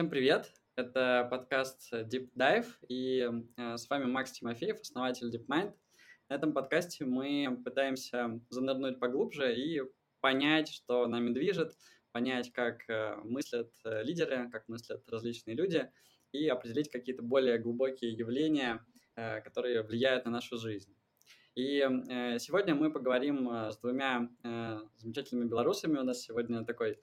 Всем привет! Это подкаст Deep Dive, и э, с вами Макс Тимофеев, основатель DeepMind. На этом подкасте мы пытаемся занырнуть поглубже и понять, что нами движет, понять, как э, мыслят э, лидеры, как мыслят различные люди, и определить какие-то более глубокие явления, которые влияют на нашу жизнь. И сегодня мы поговорим с двумя замечательными белорусами. У нас сегодня такой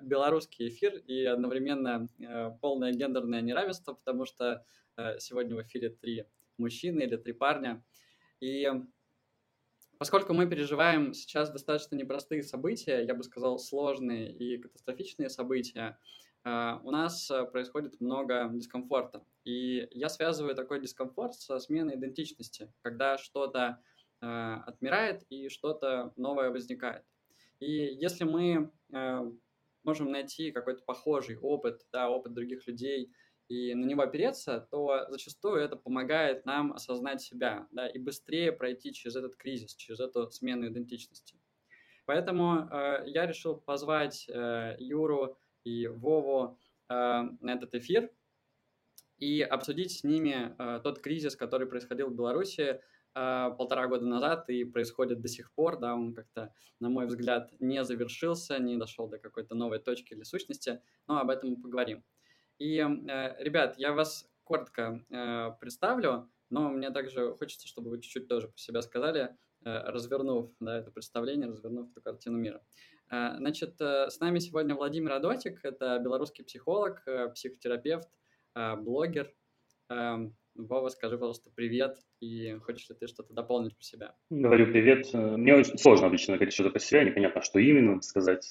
белорусский эфир и одновременно э, полное гендерное неравенство, потому что э, сегодня в эфире три мужчины или три парня. И поскольку мы переживаем сейчас достаточно непростые события, я бы сказал, сложные и катастрофичные события, у нас происходит много дискомфорта. И я связываю такой дискомфорт со сменой идентичности, когда что-то отмирает и что-то новое возникает. И если мы можем найти какой-то похожий опыт, да, опыт других людей, и на него опереться, то зачастую это помогает нам осознать себя, да, и быстрее пройти через этот кризис, через эту смену идентичности. Поэтому э, я решил позвать э, Юру и Вову э, на этот эфир и обсудить с ними э, тот кризис, который происходил в Беларуси полтора года назад и происходит до сих пор, да, он как-то, на мой взгляд, не завершился, не дошел до какой-то новой точки или сущности, но об этом мы поговорим. И, э, ребят, я вас коротко э, представлю, но мне также хочется, чтобы вы чуть-чуть тоже по себя сказали, э, развернув да, это представление, развернув эту картину мира. Э, значит, э, с нами сегодня Владимир Адотик, это белорусский психолог, э, психотерапевт, э, блогер, эм, Вова, скажи, пожалуйста, привет, и хочешь ли ты что-то дополнить про себя? Говорю привет. Мне очень сложно обычно говорить что-то про себя, непонятно, что именно сказать.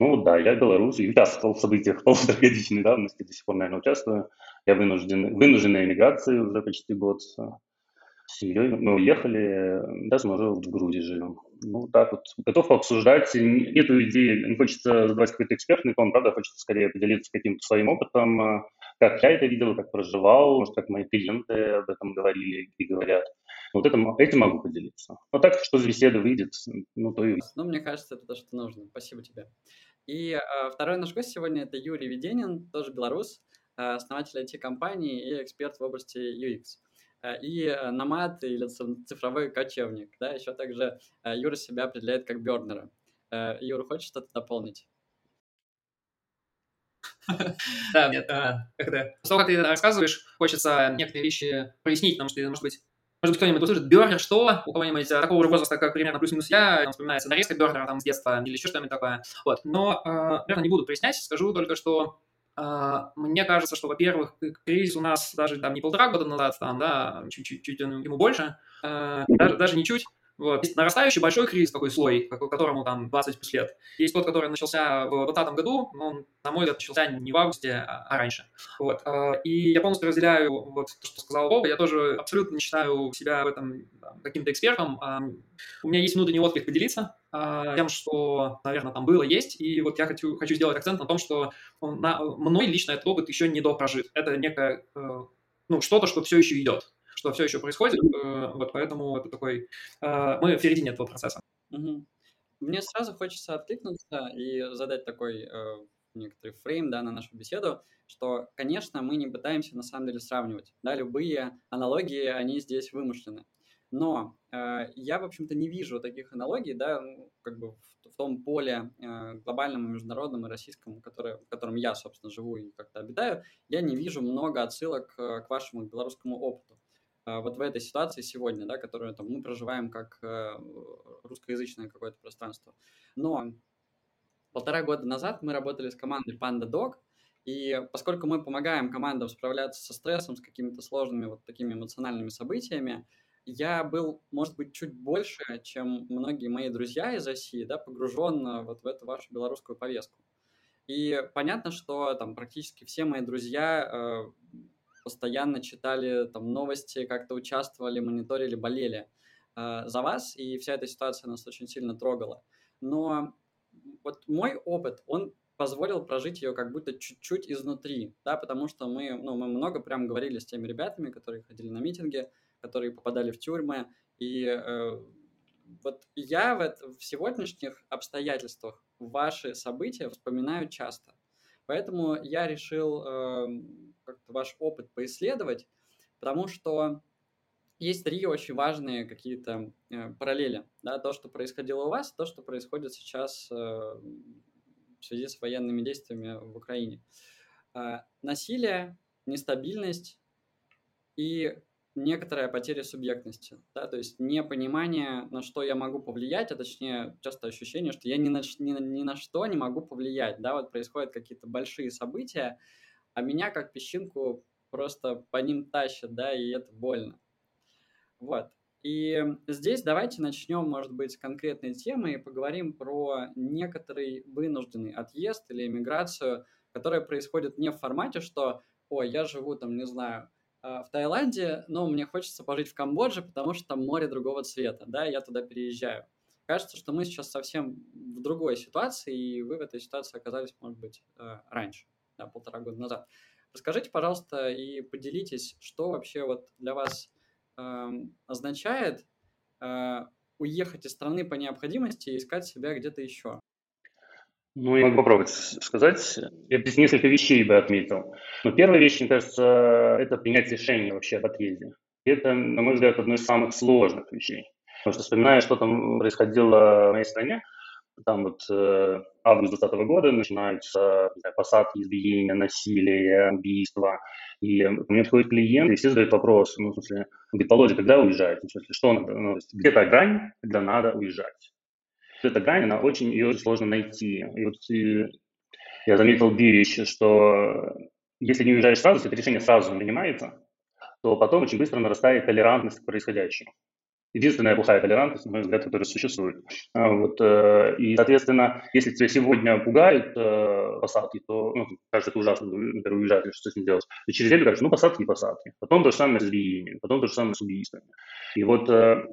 Ну да, я белорус и участвовал в событиях полуторагодичной давности, до сих пор, наверное, участвую. Я вынужден, вынужденная эмиграции уже почти год с семьей. Мы уехали, даже мы уже в Грузии живем. Ну, так вот, готов обсуждать. Нету идеи, не хочется задавать какой-то экспертный тон, правда, хочется скорее поделиться каким-то своим опытом, как я это видел, как проживал, может, как мои клиенты об этом говорили и говорят. Вот это, этим могу поделиться. Но так, что из беседы выйдет, ну, то и... Ну, мне кажется, это то, что нужно. Спасибо тебе. И э, второй наш гость сегодня – это Юрий Веденин, тоже белорус, э, основатель IT-компании и эксперт в области UX. Э, и намат или цифровой кочевник. Да? Еще также Юра себя определяет как бернера. Юра, хочешь что-то дополнить? Да, нет, когда... После того, как ты рассказываешь, хочется некоторые вещи прояснить, потому что, может быть, может быть, кто-нибудь услышит Бернер, что? У кого-нибудь такого же возраста, как примерно плюс-минус я, там вспоминается нарезка Бернера там с детства или еще что-нибудь такое. Вот. Но, наверное, не буду прояснять, скажу только, что мне кажется, что, во-первых, кризис у нас даже там не полтора года назад, там, да, чуть-чуть ему больше, даже, даже не чуть, вот. Есть нарастающий большой кризис, такой слой, которому там 20 плюс лет. Есть тот, который начался в 2020 году, но он, на мой взгляд, начался не в августе, а, а раньше. Вот. А, и я полностью разделяю вот то, что сказал Вова. Я тоже абсолютно не считаю себя в этом каким-то экспертом. А, у меня есть внутренний отклик поделиться тем, что, наверное, там было, есть. И вот я хочу, хочу сделать акцент на том, что на, мной лично этот опыт еще не допрожит. Это некое, э, ну, что-то, что все еще идет что все еще происходит, э, вот поэтому это такой, э, мы в середине этого процесса. Мне сразу хочется откликнуться и задать такой э, некоторый фрейм да, на нашу беседу, что, конечно, мы не пытаемся на самом деле сравнивать. Да, любые аналогии, они здесь вымышлены. Но э, я, в общем-то, не вижу таких аналогий, да, ну, как бы в, в том поле э, глобальном, международном и российском, который, в котором я, собственно, живу и как-то обитаю, я не вижу много отсылок э, к вашему белорусскому опыту. А, вот в этой ситуации сегодня, да, которую там, мы проживаем как э, русскоязычное какое-то пространство. Но полтора года назад мы работали с командой Panda Dog, и поскольку мы помогаем командам справляться со стрессом, с какими-то сложными вот такими эмоциональными событиями, я был, может быть, чуть больше, чем многие мои друзья из России, да, погружен вот в эту вашу белорусскую повестку. И понятно, что там практически все мои друзья э, постоянно читали там новости, как-то участвовали, мониторили, болели э, за вас, и вся эта ситуация нас очень сильно трогала. Но вот мой опыт, он позволил прожить ее как будто чуть-чуть изнутри, да, потому что мы, ну, мы много прям говорили с теми ребятами, которые ходили на митинги, которые попадали в тюрьмы, и э, вот я в, это, в сегодняшних обстоятельствах ваши события вспоминаю часто, Поэтому я решил э, как-то ваш опыт поисследовать, потому что есть три очень важные какие-то э, параллели. Да? То, что происходило у вас, то, что происходит сейчас э, в связи с военными действиями в Украине. Э, насилие, нестабильность и некоторая потеря субъектности, да, то есть непонимание, на что я могу повлиять, а точнее часто ощущение, что я ни на, ни, ни на что не могу повлиять, да, вот происходят какие-то большие события, а меня как песчинку просто по ним тащат, да, и это больно. Вот. И здесь давайте начнем, может быть, с конкретной темы и поговорим про некоторый вынужденный отъезд или эмиграцию, которая происходит не в формате, что, ой, я живу там, не знаю, в Таиланде, но мне хочется пожить в Камбодже, потому что там море другого цвета, да, я туда переезжаю. Кажется, что мы сейчас совсем в другой ситуации, и вы в этой ситуации оказались, может быть, э, раньше, да, полтора года назад. Расскажите, пожалуйста, и поделитесь, что вообще вот для вас э, означает э, уехать из страны по необходимости и искать себя где-то еще. Ну, я могу попробовать сказать. Я здесь несколько вещей бы отметил. Но первая вещь, мне кажется, это принять решение вообще об отъезде. Это, на мой взгляд, одно из самых сложных вещей. Потому что вспоминая, что там происходило в моей стране, там вот э, август 2020 года начинаются знаю, посадки, избиения, насилие, убийства. И у меня приходит клиент, и все задают вопрос, ну, в смысле, говорит, Володя, когда уезжает? Ну, в смысле, что надо? Ну, где та грань, когда надо уезжать? Эта грань, она очень, ее очень сложно найти. И вот и я заметил вещи, что если не уезжаешь сразу, если это решение сразу не принимается, то потом очень быстро нарастает толерантность к происходящему. Единственная плохая толерантность, на мой взгляд, которая существует. А, вот, э, и, соответственно, если тебя сегодня пугают э, посадки, то, ну, кажется, это ужасно, например, уезжать, что с ним делать. И через неделю кажется, ну, посадки и посадки. Потом то же самое с избиениями, потом то же самое с убийствами. И вот э,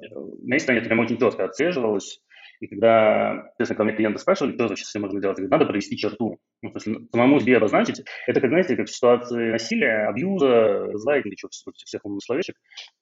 моей стране это прям очень четко отслеживалось. И когда, естественно, ко мне клиенты спрашивали, что с этим можно делать, говорю, надо провести черту. Ну, то есть самому себе обозначить. Это, как, знаете, как в ситуации насилия, абьюза, разлайкинга, всех умных словечек,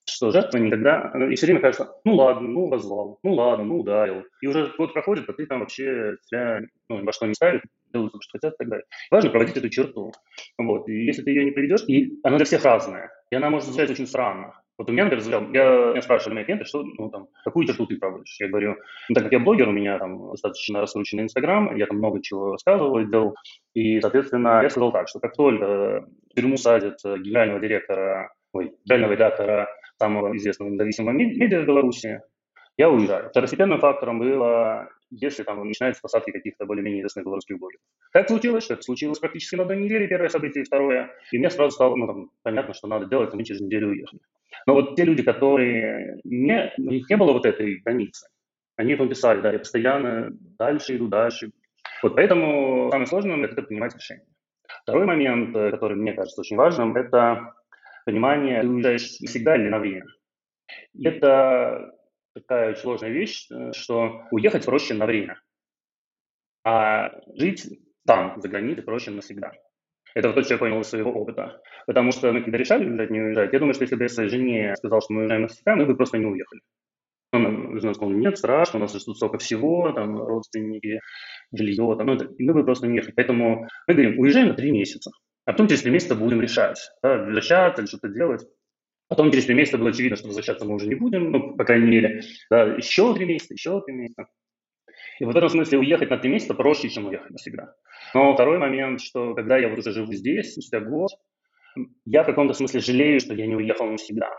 что жертва никогда, и все время кажется, ну ладно, ну возвал, ну ладно, ну ударил. И уже год проходит, а ты там вообще себя ну, во что не ставит, делают, что хотят и так далее. Важно проводить эту черту. Вот. И если ты ее не проведешь, и она для всех разная, и она может звучать очень странно. Вот у меня, например, я, меня спрашивали мои клиенты, что, ну, там, какую черту ты проводишь? Я говорю, ну, так как я блогер, у меня там достаточно раскрученный Инстаграм, я там много чего рассказывал и делал, и, соответственно, я сказал так, что как только тюрьму садят генерального директора, ой, генерального редактора самого известного независимого медиа в Беларуси, я уезжаю. Второстепенным фактором было, если там начинаются посадки каких-то более-менее известных белорусских блогеров. Так случилось, что это случилось практически на одной неделе, первое событие, и второе. И мне сразу стало ну, там, понятно, что надо делать, и мы через неделю уехали. Но вот те люди, которые не, у них не было вот этой границы, они потом писали, да, я постоянно дальше иду, дальше. Вот поэтому самое сложное – это принимать решения. Второй момент, э, который мне кажется очень важным, это понимание, ты уезжаешь всегда или на время. Это такая очень сложная вещь, э, что уехать проще на время, а жить там, за границей, проще навсегда. Это вот то, что я понял из своего опыта. Потому что мы когда решали уезжать, не уезжать, я думаю, что если бы я жене сказал, что мы уезжаем навсегда, мы бы просто не уехали. Она жена сказала, нет, страшно, у нас тут столько всего, там, родственники, жилье, там, ну, и мы бы просто не уехали. Поэтому мы говорим, уезжаем на три месяца, а потом через три месяца будем решать, да, возвращаться или что-то делать. Потом через три месяца было очевидно, что возвращаться мы уже не будем, ну, по крайней мере, да, еще три месяца, еще три месяца. И вот в этом смысле уехать на три месяца проще, чем уехать навсегда. Но второй момент, что когда я вот уже живу здесь, спустя год, я в каком-то смысле жалею, что я не уехал навсегда.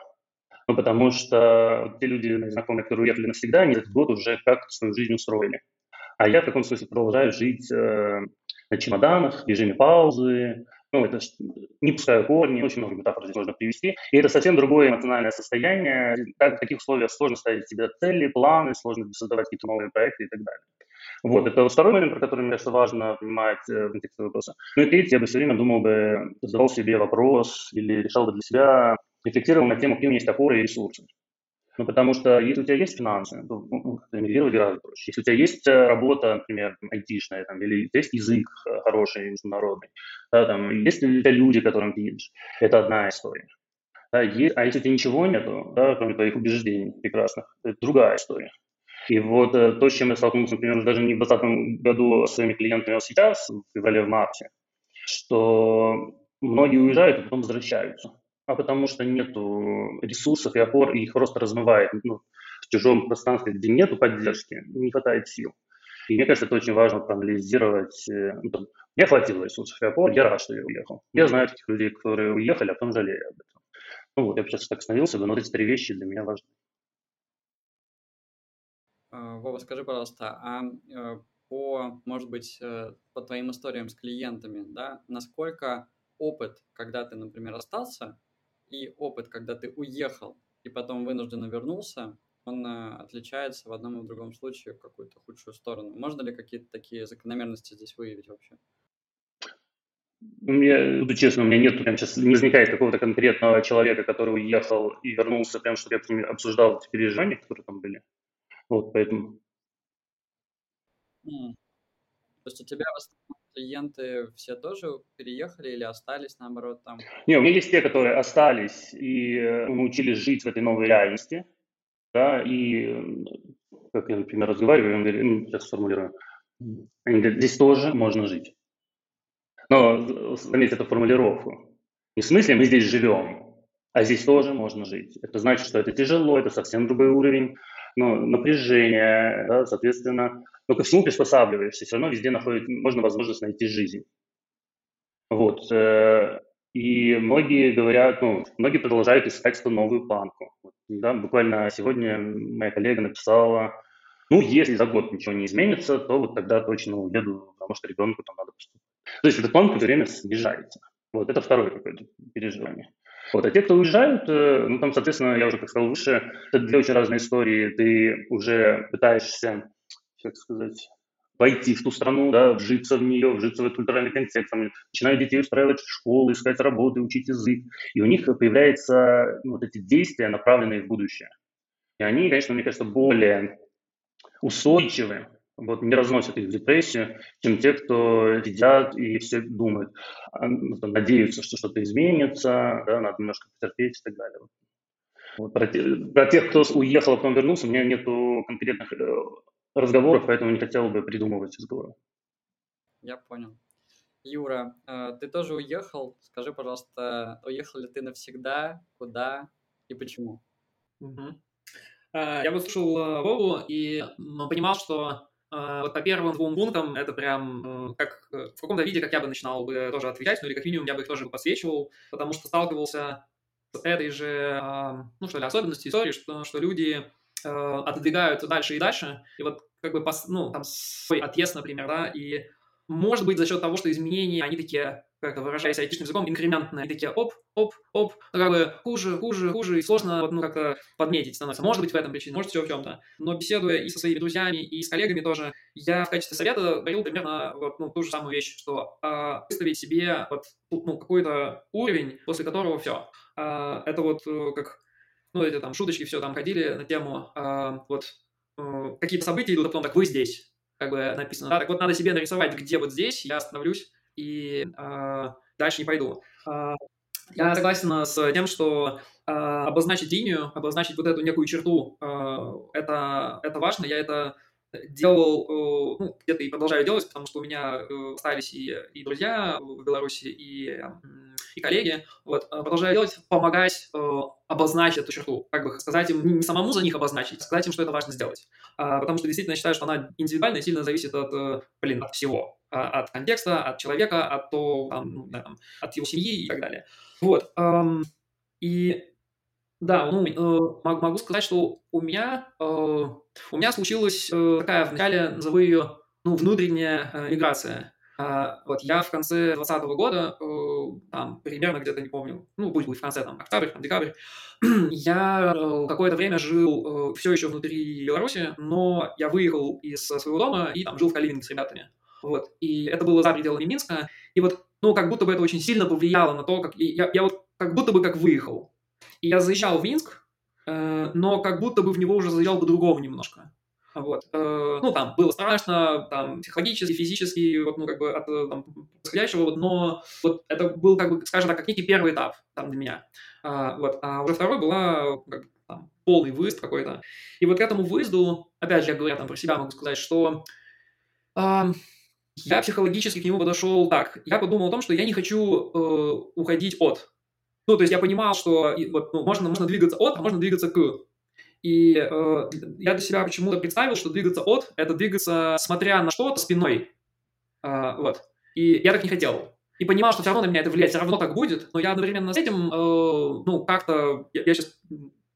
Ну, потому что те люди, знакомые, которые уехали навсегда, они этот год уже как свою жизнь устроили. А я в каком-то смысле продолжаю жить э, на чемоданах, в режиме паузы, ну, это не пускаю корни, очень много метафор здесь можно привести. И это совсем другое эмоциональное состояние. Так, в таких условиях сложно ставить себе цели, планы, сложно создавать какие-то новые проекты и так далее. Вот, это второй момент, про который, мне кажется, важно понимать э, в контексте вопроса. Ну и третий, я бы все время думал бы, задавал себе вопрос или решал бы для себя, рефлексировал на тему, какие у меня есть опоры и ресурсы. Ну, потому что если у тебя есть финансы, то ну, эмигрировать гораздо проще. Если у тебя есть э, работа, например, айтишная, там, или есть язык э, хороший, международный, да, там, есть у тебя люди, которым ты едешь, это одна история. Да, есть, а если у тебя ничего нету, да, кроме твоих убеждений прекрасных, это другая история. И вот э, то, с чем я столкнулся, например, даже не в 2020 году с своими клиентами, а сейчас, в феврале, в марте, что многие уезжают и потом возвращаются, а потому что нету ресурсов и опор, и их просто размывает ну, в чужом пространстве, где нету поддержки, не хватает сил. И мне кажется, это очень важно проанализировать. Э, ну, там, мне хватило ресурсов и опор, я рад, что я уехал. Я знаю таких людей, которые уехали, а потом жалею об этом. Ну вот, я бы сейчас так остановился но эти три вещи для меня важны. А, Вова, скажи, пожалуйста, а э, по, может быть, э, по твоим историям с клиентами, да, насколько опыт, когда ты, например, остался, и опыт, когда ты уехал и потом вынужденно вернулся, он э, отличается в одном и в другом случае в какую-то худшую сторону. Можно ли какие-то такие закономерности здесь выявить вообще? Мне, буду честно, у меня нет прям сейчас не возникает какого-то конкретного человека, который уехал и вернулся, прям чтобы я обсуждал эти переживания, которые там были. Вот, поэтому М. То есть у тебя в основном клиенты все тоже переехали или остались, наоборот, там? Не, у меня есть те, которые остались и э, научились жить в этой новой реальности, да, и как я, например, разговариваю, сейчас сформулирую, они говорят, здесь тоже можно жить. Но заметьте эту формулировку. Не в смысле мы здесь живем, а здесь тоже можно жить. Это значит, что это тяжело, это совсем другой уровень ну, напряжения, да, соответственно, но ко всему приспосабливаешься, все равно везде находит, можно возможность найти жизнь. Вот. Э, и многие говорят, ну, многие продолжают искать эту новую планку. Да, буквально сегодня моя коллега написала, ну, если за год ничего не изменится, то вот тогда точно уеду, потому что ребенку там надо поступить. То есть эта планка все время снижается. Вот это второе какое-то переживание. Вот. А те, кто уезжают, э, ну, там, соответственно, я уже как сказал выше, это две очень разные истории. Ты уже пытаешься, как сказать, войти в ту страну, да, вжиться в нее, вжиться в этот культуральный контекст, там, начинают детей устраивать в школу, искать работу, учить язык, и у них появляются ну, вот эти действия, направленные в будущее. И они, конечно, мне кажется, более устойчивы вот, не разносят их в депрессию, чем те, кто сидят и все думают, а, ну, надеются, что что-то изменится, да, надо немножко потерпеть и так далее. Вот, про, про тех, кто уехал, а потом вернулся, у меня нет конкретных э, разговоров, поэтому не хотел бы придумывать из головы. Я понял. Юра, э, ты тоже уехал. Скажи, пожалуйста, уехал ли ты навсегда, куда и почему? Угу. Я бы слушал э, Вову и понимал, что вот по первым двум пунктам это прям как э, в каком-то виде, как я бы начинал бы тоже отвечать, ну или как минимум я бы их тоже подсвечивал, потому что сталкивался с этой же, ну что ли, особенностью истории, что, что люди э, отодвигают дальше и дальше, и вот как бы, ну, там свой отъезд, например, да, и может быть за счет того, что изменения, они такие как выражаясь айтишным языком, инкрементные, такие оп, оп, оп, ну, как бы хуже, хуже, хуже, и сложно ну, как-то подметить становится. Может быть, в этом причине, может, все в чем-то. Но беседуя и со своими друзьями, и с коллегами тоже, я в качестве совета говорил примерно вот, ну, ту же самую вещь, что э, выставить себе вот, ну, какой-то уровень, после которого все. Э, а, это вот э, как, ну, эти там шуточки все там ходили на тему, э, вот, э, какие-то события идут, а потом так, вы здесь, как бы написано. Да? Так вот, надо себе нарисовать, где вот здесь я остановлюсь, и э, дальше не пойду. Э, я согласен с тем, что э, обозначить линию, обозначить вот эту некую черту, э, это, это важно. Я это делал, ну, где-то и продолжаю делать, потому что у меня остались и, и друзья в Беларуси, и, и коллеги. Вот, продолжаю делать, помогать обозначить эту черту, как бы сказать им, не самому за них обозначить, а сказать им, что это важно сделать. Потому что действительно считаю, что она индивидуально сильно зависит от, блин, от всего. А, от контекста, от человека, от, то, там, ну, да, там, от его семьи и так далее. Вот. Эм, и да, ну, э, могу сказать, что у меня, э, у меня случилась э, такая вначале, назову ее, ну, внутренняя э, миграция. Uh, вот я в конце 2020 года, uh, там, примерно где-то, не помню, ну, пусть будет в конце, там, октябрь, там, декабрь, я uh, какое-то время жил все еще внутри Беларуси, но я выехал из своего дома и там жил в Калининге с ребятами. Вот. И это было за пределами Минска. И вот, ну, как будто бы это очень сильно повлияло на то, как... Я, я вот как будто бы как выехал. И я заезжал в Минск, э, но как будто бы в него уже заезжал по-другому немножко. Вот. Э, ну, там было страшно, там, психологически, физически, вот, ну, как бы от там, происходящего, вот, но вот это был, как бы, скажем так, как некий первый этап там для меня. А, вот. А уже второй была как, там, полный выезд какой-то. И вот к этому выезду, опять же, я говоря там про себя могу сказать, что я психологически к нему подошел так. Я подумал о том, что я не хочу э, уходить от. Ну, то есть я понимал, что вот, ну, можно, можно двигаться от, а можно двигаться к. И э, я для себя почему-то представил, что двигаться от – это двигаться, смотря на что-то спиной. Э, вот. И я так не хотел. И понимал, что все равно на меня это влияет, все равно так будет, но я одновременно с этим, э, ну, как-то, я, я сейчас,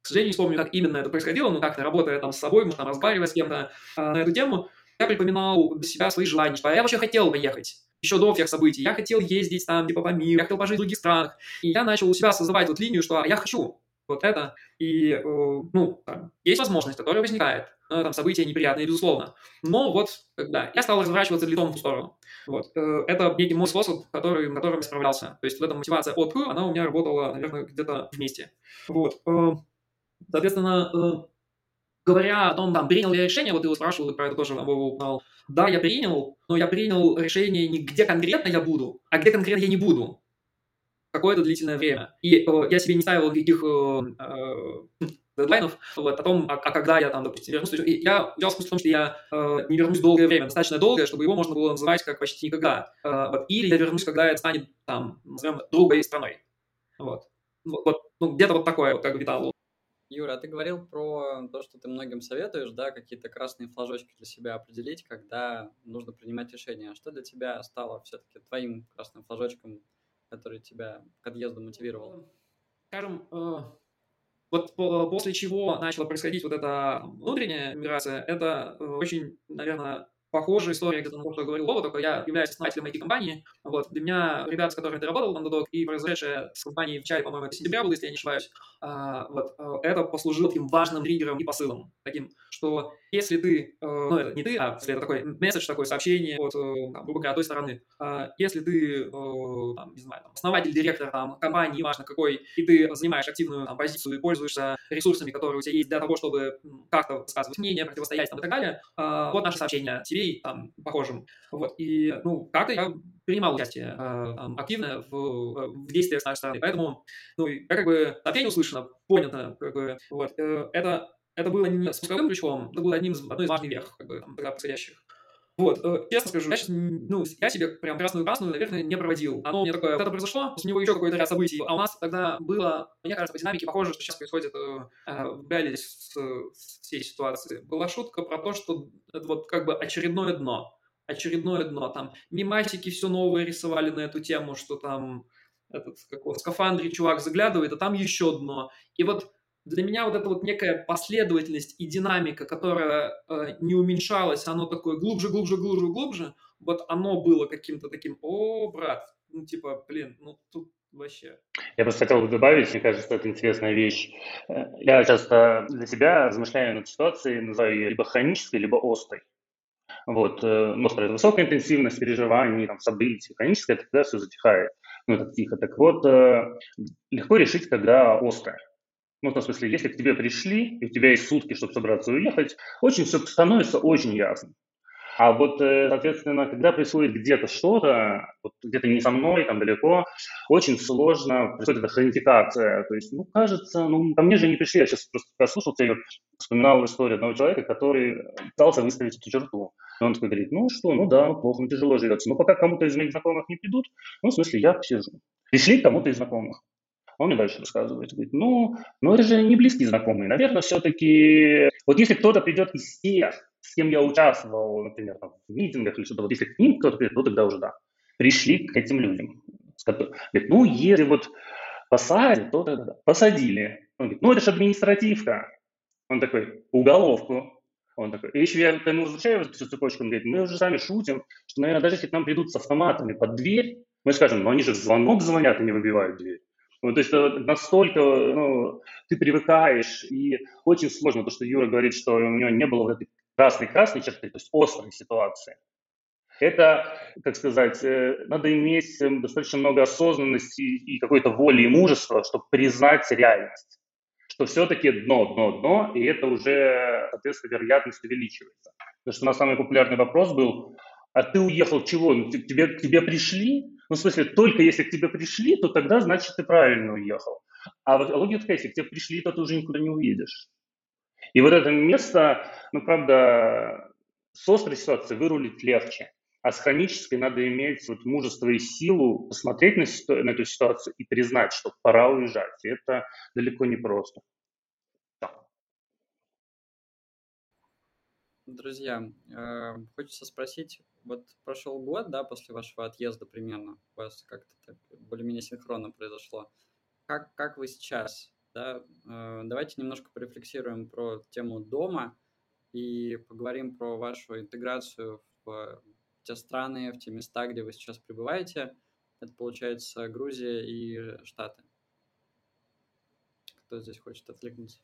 к сожалению, не вспомню, как именно это происходило, но как-то работая там с собой, может, там разговаривая с кем-то э, на эту тему, я припоминал для себя свои желания, что я вообще хотел поехать еще до всех событий. Я хотел ездить там, типа, по миру, я хотел пожить в других странах. И я начал у себя создавать вот линию, что я хочу вот это. И, э, ну, там, есть возможность, которая возникает. Там события неприятные, безусловно. Но вот, когда я стал разворачиваться лицом в сторону. Вот. Э, это некий мой способ, который, которым я справлялся. То есть вот эта мотивация от она у меня работала, наверное, где-то вместе. Вот. Э, соответственно, говоря о том, там, принял ли я решение, вот ты его спрашивал, про это тоже упоминал. Да, я принял, но я принял решение не где конкретно я буду, а где конкретно я не буду какое-то длительное время. И э, я себе не ставил никаких э, э, дедлайнов вот, о том, а, а когда я там, допустим, вернусь. И я делал смысл в том, что я э, не вернусь долгое время, достаточно долгое, чтобы его можно было называть как почти никогда. Э, вот, или я вернусь, когда это станет, там, назовем, другой страной. Вот. Вот, вот ну, где-то вот такое вот, как витало. Юра, а ты говорил про то, что ты многим советуешь, да, какие-то красные флажочки для себя определить, когда нужно принимать решение. А что для тебя стало все-таки твоим красным флажочком который тебя к отъезду мотивировал? Скажем, э, вот после чего начала происходить вот эта внутренняя миграция, это э, очень, наверное, похожая история где-то на то, что говорил Вова, только я являюсь основателем IT-компании. Вот. Для меня ребята, с которыми ты работал, Underdog, и произошедшее с компанией в чае, по-моему, это сентября было, если я не ошибаюсь, а, вот, э, это послужило таким важным триггером и посылом. Таким, что если ты, э, ну, это не ты, а если это такой месседж, такое сообщение от, э, там, грубо говоря, той стороны, а, если ты, там, не знаю, там, основатель, директор там, компании, неважно какой, и ты занимаешь активную там, позицию и пользуешься ресурсами, которые у тебя есть для того, чтобы как-то высказывать мнение, противостоять там, и так далее, а, вот наше сообщение тебе и там, похожим. Вот. И, ну, как-то я принимал участие там, активно в, в действиях с нашей стороны. Поэтому, ну, я как бы сообщение услышано, понято, как бы, вот. Это это было не спусковым крючком, это было одним из, одной из важных вех, как бы, там, тогда происходящих. Вот, э, честно скажу, я сейчас, ну, я себе прям красную-красную, наверное, не проводил. Оно у меня такое, вот это произошло, после него еще какой-то ряд событий, а у нас тогда было, мне кажется, по динамике похоже, что сейчас происходит э, э в реалии с, с всей ситуации. Была шутка про то, что это вот как бы очередное дно. Очередное дно. Там мимасики все новые рисовали на эту тему, что там этот, как в скафандре чувак заглядывает, а там еще дно. И вот для меня вот эта вот некая последовательность и динамика, которая э, не уменьшалась, оно такое глубже, глубже, глубже, глубже, вот оно было каким-то таким, о, брат, ну типа, блин, ну тут вообще. Я просто хотел бы добавить, мне кажется, это интересная вещь. Э, я часто для себя размышляю над ситуацией, называю ее либо хронической, либо острой. Вот, э, острая – это высокая интенсивность переживаний, там, событий. Хроническая – это когда все затихает, ну, это тихо. Так вот, э, легко решить, когда острая. Ну, в том смысле, если к тебе пришли, и у тебя есть сутки, чтобы собраться и уехать, очень все становится очень ясно. А вот, э, соответственно, когда происходит где-то что-то, вот где-то не со мной, там далеко, очень сложно происходит эта хронификация. То есть, ну, кажется, ну, ко мне же не пришли. Я сейчас просто послушался и вспоминал историю одного человека, который пытался выставить эту черту. И он такой говорит, ну что, ну да, ну плохо, ну тяжело живется. Но пока кому-то из моих знакомых не придут, ну, в смысле, я сижу. Пришли кому-то из знакомых. Он мне дальше рассказывает, говорит, ну, ну это же не близкие знакомые. Наверное, все-таки, вот если кто-то придет из тех, с кем я участвовал, например, там, в митингах или что-то, вот если к ним кто-то придет, то тогда уже да. Пришли к этим людям. Говорит, ну, если вот посадят, то тогда да. Посадили. Он говорит, ну, это же административка. Он такой, уголовку. Он такой, и еще я нему возвращаю эту цепочку, он говорит, мы уже сами шутим, что, наверное, даже если к нам придут с автоматами под дверь, мы скажем, ну они же звонок звонят и не выбивают дверь. Ну, то есть настолько ну, ты привыкаешь, и очень сложно, то, что Юра говорит, что у него не было вот этой красной-красной черты, то есть острой ситуации. Это, как сказать, э, надо иметь эм, достаточно много осознанности и какой-то воли и мужества, чтобы признать реальность, что все-таки дно, дно, дно, и это уже, соответственно, вероятность увеличивается. Потому что у нас самый популярный вопрос был, а ты уехал чего? Ну, тебе, тебе пришли? Ну, в смысле, только если к тебе пришли, то тогда, значит, ты правильно уехал. А вот логика такая, если к тебе пришли, то ты уже никуда не уедешь. И вот это место, ну, правда, с острой ситуацией вырулить легче. а с хронической надо иметь вот мужество и силу посмотреть на, ситу- на эту ситуацию и признать, что пора уезжать. И это далеко не просто. Друзья, э, хочется спросить, вот прошел год, да, после вашего отъезда примерно, у вас как-то так более-менее синхронно произошло. Как, как вы сейчас, да? Э, давайте немножко порефлексируем про тему дома и поговорим про вашу интеграцию в те страны, в те места, где вы сейчас пребываете. Это, получается, Грузия и Штаты. Кто здесь хочет откликнуться?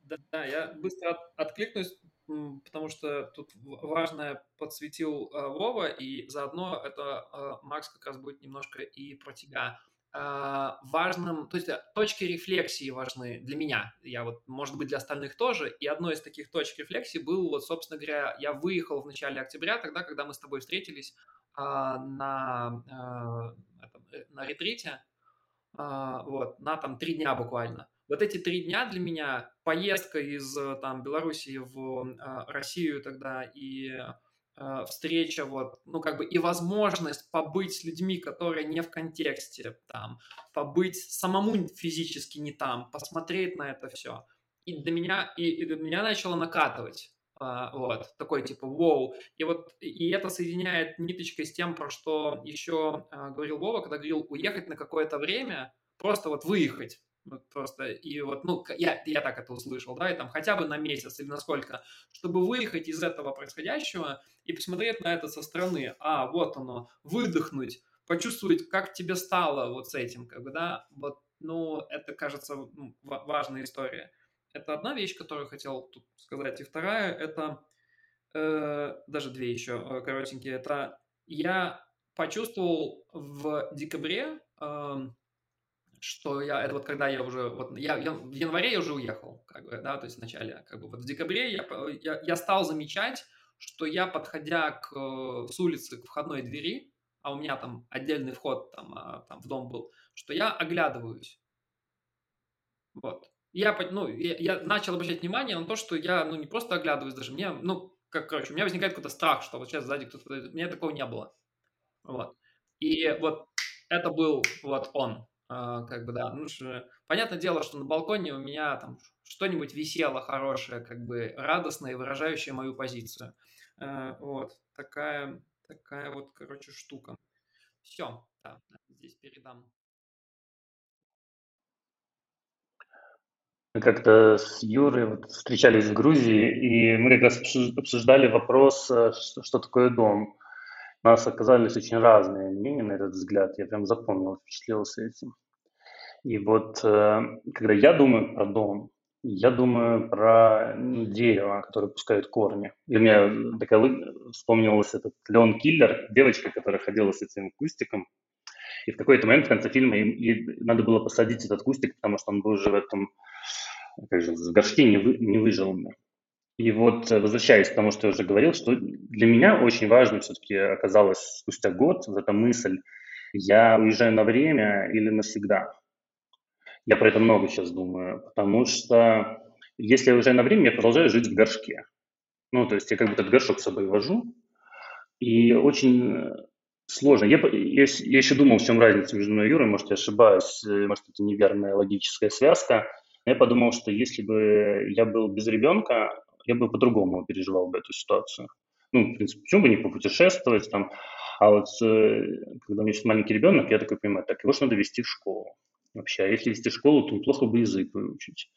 Да, да, я быстро откликнусь потому что тут важное подсветил э, Вова, и заодно это э, Макс как раз будет немножко и про тебя. Э, важным, то есть точки рефлексии важны для меня, я вот, может быть, для остальных тоже, и одной из таких точек рефлексии был, вот, собственно говоря, я выехал в начале октября, тогда, когда мы с тобой встретились на, на ретрите, вот, на там три дня буквально. Вот эти три дня для меня, поездка из э, там, Белоруссии в а, Россию тогда и а, встреча, вот, ну, как бы и возможность побыть с людьми, которые не в контексте, там, побыть самому физически не там, посмотреть на это все. И для меня, и, и для меня начало накатывать. Uh, вот, такой типа вау. И вот, и это соединяет ниточкой с тем, про что еще говорил Вова, когда говорил уехать на какое-то время, просто вот выехать. Вот просто, и вот, ну, я, я так это услышал, да, и там хотя бы на месяц или на сколько, чтобы выехать из этого происходящего и посмотреть на это со стороны. А, вот оно, выдохнуть, почувствовать, как тебе стало вот с этим, как бы, да, вот, ну, это, кажется, ну, важная история. Это одна вещь, которую хотел тут сказать. И вторая, это, э, даже две еще э, коротенькие, это я почувствовал в декабре, э, что я, это вот когда я уже, вот я, я в январе я уже уехал, как бы, да, то есть в начале, как бы вот в декабре я, я, я стал замечать, что я, подходя к, с улицы к входной двери, а у меня там отдельный вход там, а, там в дом был, что я оглядываюсь. Вот. Я, ну, я, я начал обращать внимание на то, что я, ну, не просто оглядываюсь даже, мне, ну, как, короче, у меня возникает какой-то страх, что вот сейчас сзади кто-то, у меня такого не было. Вот. И вот это был вот он. А, как бы, да, что, понятное дело, что на балконе у меня там что-нибудь висело хорошее, как бы радостное выражающее мою позицию. А, вот, такая, такая вот, короче, штука. Все, да, здесь передам. Мы как-то с Юрой вот встречались в Грузии, и мы как раз обсуждали вопрос, э, что такое дом. У нас оказались очень разные мнения на этот взгляд. Я прям запомнил, впечатлился этим. И вот э, когда я думаю про дом, я думаю про дерево, которое пускает корни. И мне такая вспомнилась этот Леон Киллер, девочка, которая ходила с этим кустиком. И в какой-то момент в конце фильма ей надо было посадить этот кустик, потому что он был уже в этом, как же, в горшке не, вы, не выжил. И вот, э, возвращаясь к тому, что я уже говорил, что для меня очень важно все-таки оказалось спустя год вот эта мысль, я уезжаю на время или навсегда. Я про это много сейчас думаю, потому что если я уезжаю на время, я продолжаю жить в горшке. Ну, то есть я как бы этот горшок с собой вожу, и очень сложно. Я, я, я еще думал, в чем разница между мной и Юрой, может, я ошибаюсь, э, может, это неверная логическая связка. Я подумал, что если бы я был без ребенка, я бы по-другому переживал бы эту ситуацию. Ну, в принципе, почему бы не попутешествовать там? А вот э, когда у меня есть маленький ребенок, я такой понимаю, так, его же надо вести в школу вообще. А если вести школу, то плохо бы язык выучить.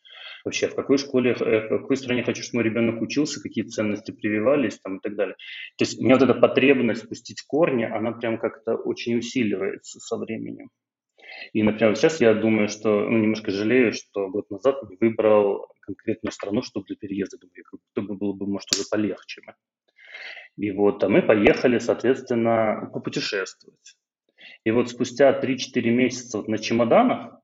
Вообще, в какой школе, э, в какой стране хочу, чтобы мой ребенок учился, какие ценности прививались там и так далее. То есть у меня вот эта потребность спустить корни, она прям как-то очень усиливается со временем. И, например, сейчас я думаю, что, ну, немножко жалею, что год назад выбрал конкретную страну, чтобы для переезда, думаю, как будто бы было бы, может, уже полегче. И вот, а мы поехали, соответственно, попутешествовать. И вот спустя 3-4 месяца вот на чемоданах,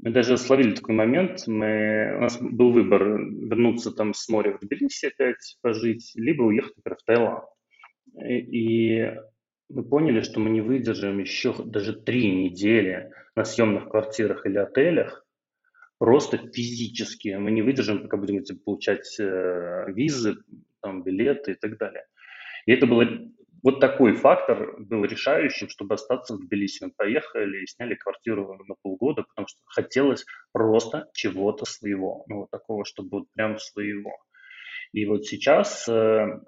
мы даже словили такой момент, мы, у нас был выбор вернуться там с моря в Тбилиси опять пожить, либо уехать, например, в Таиланд. И мы поняли, что мы не выдержим еще даже три недели на съемных квартирах или отелях, просто физически. Мы не выдержим, пока будем получать э, визы, там, билеты и так далее. И это было вот такой фактор был решающим, чтобы остаться в Тбилиси. Мы поехали и сняли квартиру на полгода, потому что хотелось просто чего-то своего. Ну, вот такого, чтобы вот прям своего. И вот сейчас э,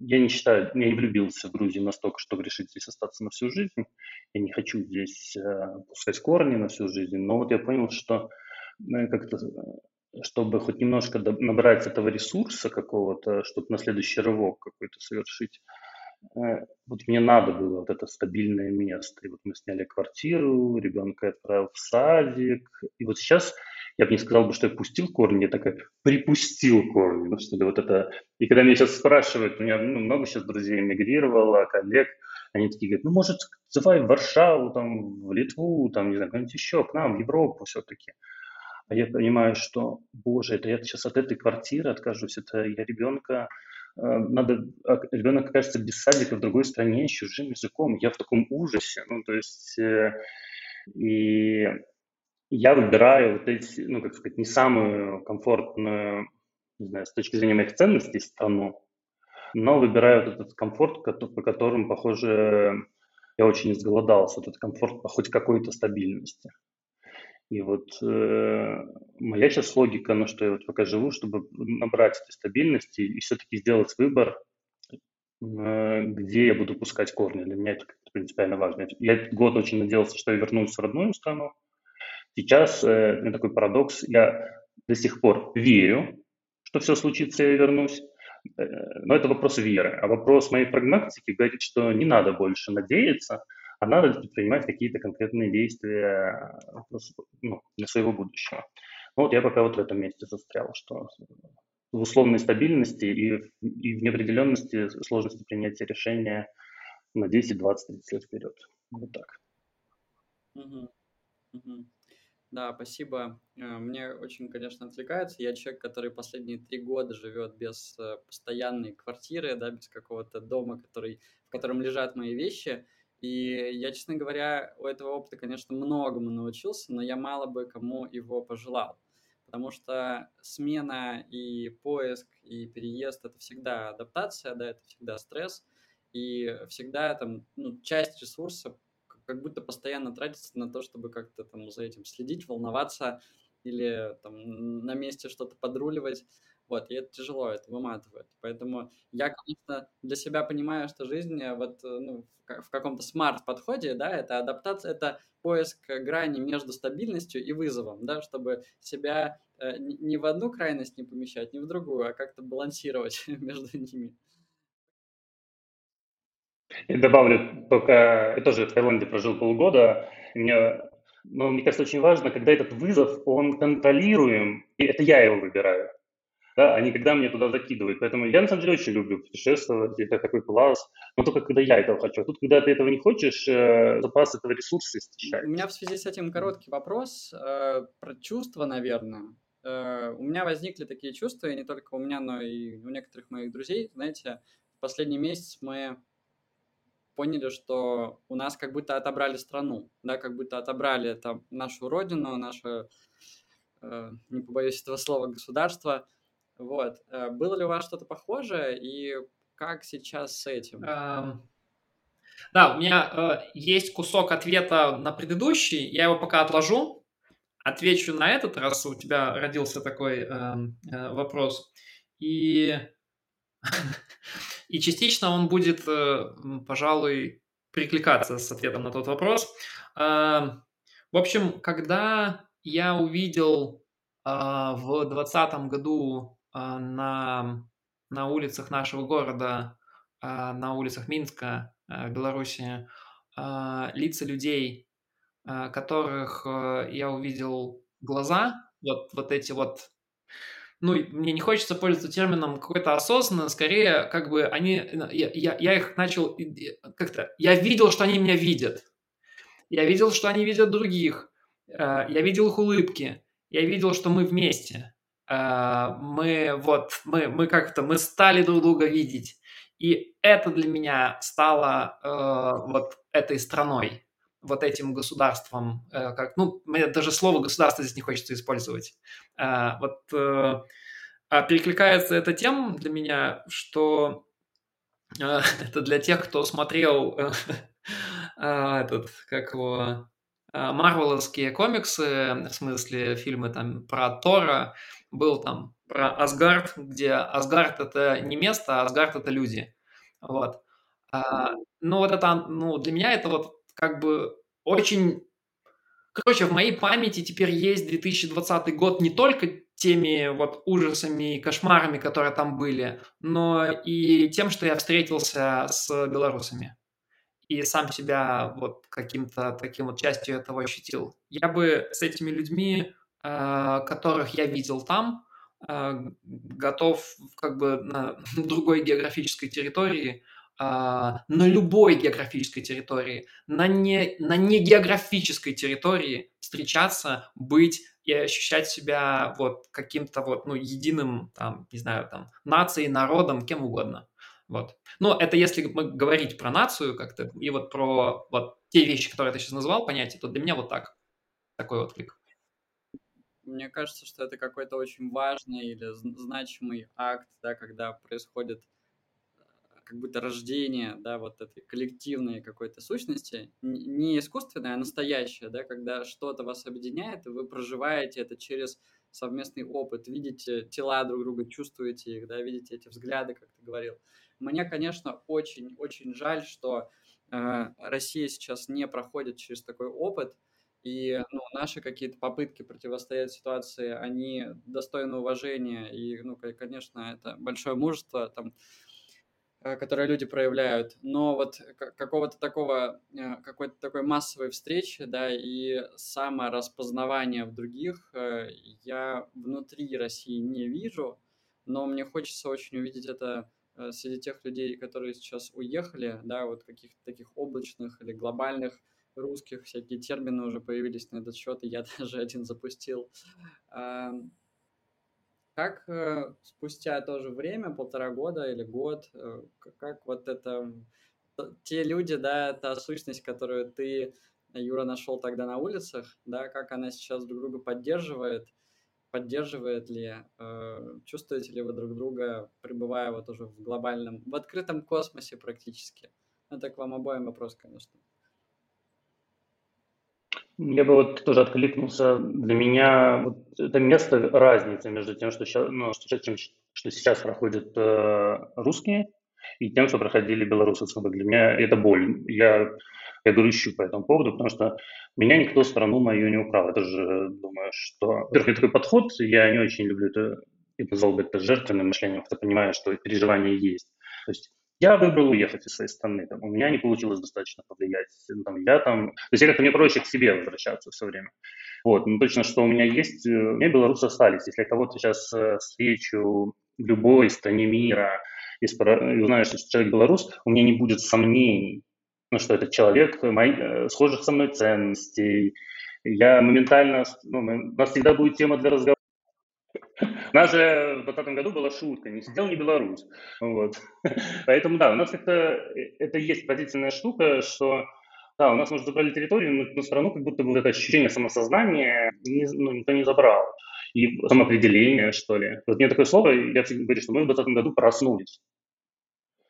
я не считаю, я не влюбился в Грузию настолько, чтобы решить здесь остаться на всю жизнь. Я не хочу здесь э, пускать корни на всю жизнь. Но вот я понял, что э, как-то чтобы хоть немножко набрать этого ресурса какого-то, чтобы на следующий рывок какой-то совершить, Э, вот мне надо было вот это стабильное место. И вот мы сняли квартиру, ребенка отправил в садик. И вот сейчас я бы не сказал бы, что я пустил корни, я так припустил корни. Ну, что ли, вот это... И когда меня сейчас спрашивают, у меня ну, много сейчас друзей эмигрировало, коллег, они такие говорят, ну, может, давай в Варшаву, там, в Литву, там, не знаю, куда-нибудь еще, к нам, в Европу все-таки. А я понимаю, что, боже, это я сейчас от этой квартиры откажусь, это я ребенка Э, надо, а, ребенок окажется без садика в другой стране с чужим языком. Я в таком ужасе. Ну, то есть, э, и я выбираю вот эти, ну, как сказать, не самую комфортную, не знаю, с точки зрения моих ценностей страну, но выбираю вот этот комфорт, по которому, похоже, я очень изголодался, этот комфорт по хоть какой-то стабильности. И вот э, моя сейчас логика, ну что я вот пока живу, чтобы набрать этой стабильности и все-таки сделать выбор, э, где я буду пускать корни. Для меня это принципиально важно. Я год очень надеялся, что я вернусь в родную страну. Сейчас э, у меня такой парадокс. Я до сих пор верю, что все случится, я вернусь. Э, но это вопрос веры. А вопрос моей прагматики говорит, что не надо больше надеяться – а надо предпринимать какие-то конкретные действия э, ну, для своего будущего. Ну, вот я пока вот в этом месте застрял, что в условной стабильности и, и в неопределенности сложности принятия решения на 10, 20, 30 лет вперед. Вот так. Угу. Угу. Да, спасибо. Э, мне очень, конечно, отвлекается. Я человек, который последние три года живет без э, постоянной квартиры, да, без какого-то дома, который, в котором лежат мои вещи. И я, честно говоря, у этого опыта, конечно, многому научился, но я мало бы кому его пожелал. Потому что смена и поиск, и переезд – это всегда адаптация, да, это всегда стресс. И всегда там ну, часть ресурса как будто постоянно тратится на то, чтобы как-то там за этим следить, волноваться или там на месте что-то подруливать. Вот, и это тяжело, это выматывает. Поэтому я, конечно, для себя понимаю, что жизнь э, вот, э, ну, в каком-то смарт-подходе, да, это адаптация, это поиск грани между стабильностью и вызовом, да, чтобы себя э, ни в одну крайность не помещать, ни в другую, а как-то балансировать между ними. Добавлю, пока я тоже в Таиланде прожил полгода, мне, ну, мне кажется, очень важно, когда этот вызов, он контролируем, и это я его выбираю да, а не когда мне туда закидывают. Поэтому я, на самом деле, очень люблю путешествовать, это такой класс, но только когда я этого хочу. А тут, когда ты этого не хочешь, э, запас этого ресурса истощает. У меня в связи с этим короткий вопрос э, про чувства, наверное. Э, у меня возникли такие чувства, и не только у меня, но и у некоторых моих друзей. Знаете, последний месяц мы поняли, что у нас как будто отобрали страну, да, как будто отобрали там нашу родину, наше, э, не побоюсь этого слова, государство – вот. Э, было ли у вас что-то похожее, и как сейчас с этим? Да, у меня э, есть кусок ответа на предыдущий, я его пока отложу, отвечу на этот, раз у тебя родился такой э, э, вопрос. И, и частично он будет, э, пожалуй, прикликаться с ответом на тот вопрос. Э, в общем, когда я увидел э, в 2020 году а, на, на улицах нашего города, а, на улицах Минска, а, Беларуси, лица людей, которых я увидел глаза, вот, вот эти вот ну, мне не хочется пользоваться термином какой-то осознанно, скорее, как бы они, я, я, я их начал, как-то, я видел, что они меня видят. Я видел, что они видят других. Я видел их улыбки. Я видел, что мы вместе. Э, мы вот, мы, мы как-то, мы стали друг друга видеть. И это для меня стало э, вот этой страной, вот этим государством, э, как, ну, мне даже слово государство здесь не хочется использовать. Э, вот э, а перекликается это тем для меня, что это для тех, кто смотрел этот, как его, марвеловские комиксы, в смысле фильмы там про Тора, был там про Асгард, где Асгард это не место, а Асгард это люди. Вот. А, ну вот это, ну для меня это вот как бы очень... Короче, в моей памяти теперь есть 2020 год не только теми вот ужасами и кошмарами, которые там были, но и тем, что я встретился с белорусами и сам себя вот каким-то таким вот частью этого ощутил. Я бы с этими людьми, э, которых я видел там, э, готов как бы на другой географической территории на любой географической территории, на не, на не географической территории встречаться, быть и ощущать себя вот каким-то вот, ну, единым, там, не знаю, там, нацией, народом, кем угодно. Вот. Но это если говорить про нацию как-то, и вот про вот те вещи, которые ты сейчас назвал, понятия, то для меня вот так. Такой вот клик. Мне кажется, что это какой-то очень важный или значимый акт, да, когда происходит как будто рождение, да, вот этой коллективной какой-то сущности, не искусственное, а настоящее, да, когда что-то вас объединяет, и вы проживаете это через совместный опыт, видите тела друг друга, чувствуете их, да, видите эти взгляды, как ты говорил. Мне, конечно, очень-очень жаль, что э, Россия сейчас не проходит через такой опыт, и ну, наши какие-то попытки противостоять ситуации, они достойны уважения, и, ну, конечно, это большое мужество, там, которые люди проявляют, но вот какого-то такого, э, какой-то такой массовой встречи, да, и самораспознавания в других э, я внутри России не вижу, но мне хочется очень увидеть это среди тех людей, которые сейчас уехали, да, вот каких-то таких облачных или глобальных русских, всякие термины уже появились на этот счет, и я даже один запустил. Как э, спустя тоже время, полтора года или год, э, как вот это, те люди, да, та сущность, которую ты, Юра, нашел тогда на улицах, да, как она сейчас друг друга поддерживает, поддерживает ли, э, чувствуете ли вы друг друга, пребывая вот уже в глобальном, в открытом космосе практически? Это к вам обоим вопрос, конечно. Я бы вот тоже откликнулся. Для меня вот это место разницы между тем, что сейчас, ну, что, чем, что сейчас проходят э, русские, и тем, что проходили белорусы. Для меня это боль. Я, я грущу по этому поводу, потому что меня никто страну мою не украл. Я тоже думаю, что... Во-первых, такой подход, я не очень люблю это, я назвал бы это жертвенным мышлением, хотя понимаю, что переживания есть. То есть я выбрал уехать из своей страны, там, у меня не получилось достаточно повлиять, ну, там, я там, то есть я как-то мне проще к себе возвращаться все время. Вот, но точно, что у меня есть, э, у меня белорусы остались. Если я кого-то сейчас э, встречу в любой стране мира и, и узнаю, что человек белорус, у меня не будет сомнений, ну, что это человек э, схожих со мной ценностей. Я моментально, ну, у нас всегда будет тема для разговора у нас же в 2020 году была шутка, не сидел не белорус. Вот. Поэтому да, у нас как-то э, это есть позитивная штука, что да, у нас, может, забрали территорию, но, но страну как будто бы это ощущение самосознания не, ну, никто не забрал. И самоопределение, что ли. Вот мне такое слово, я всегда говорю, что мы в 2020 году проснулись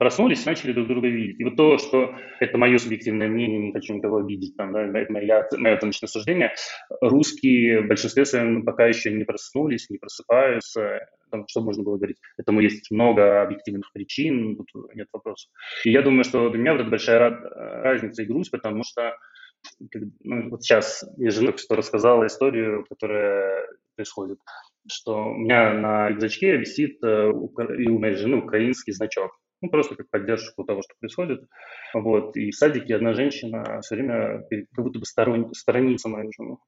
проснулись, начали друг друга видеть. И вот то, что это мое субъективное мнение, не хочу никого обидеть, там, да, это моя, мое оценочное суждение, русские в большинстве своем пока еще не проснулись, не просыпаются, там, что можно было говорить. Этому есть много объективных причин, тут нет вопросов. И я думаю, что для меня вот это большая разница и грусть, потому что ну, вот сейчас я жена что рассказала историю, которая происходит, что у меня на рюкзачке висит э, и у моей жены украинский значок ну, просто как поддержку того, что происходит. Вот. И в садике одна женщина все время как будто бы сторон, сторонится мою жену.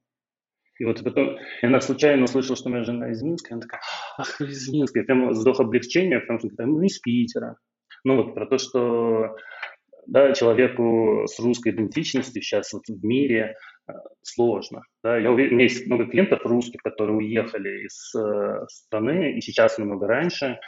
И вот потом и она случайно услышала, что моя жена из Минска, и она такая, ах, из Минска. Я прям вздох облегчения, потому что «Ну, из Питера. Ну вот про то, что да, человеку с русской идентичностью сейчас вот в мире э, сложно. Да. Я уверен, у меня есть много клиентов русских, которые уехали из э, страны, и сейчас намного раньше,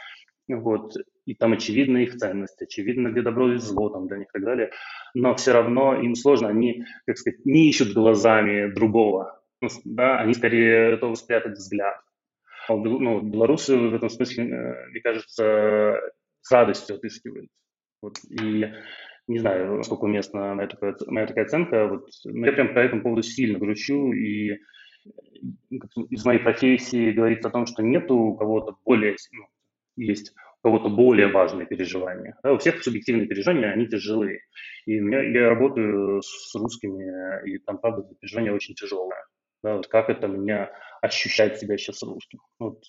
вот, и там очевидна их ценность, очевидно, где добро и зло там для них и так далее, но все равно им сложно, они, как сказать, не ищут глазами другого, ну, да, они скорее готовы спрятать взгляд. А ну, белорусы в этом смысле, э, мне кажется, с радостью отыскивают. Вот, и не знаю, насколько уместна моя такая, моя такая оценка, вот, но я прям по этому поводу сильно грущу, и из моей профессии говорится о том, что нету у кого-то более, ну, есть кого-то более важные переживания. Да, у всех субъективные переживания, они тяжелые. И меня, я работаю с русскими, и там, правда, переживания очень тяжелые. Да, вот как это меня ощущать себя сейчас русским. Вот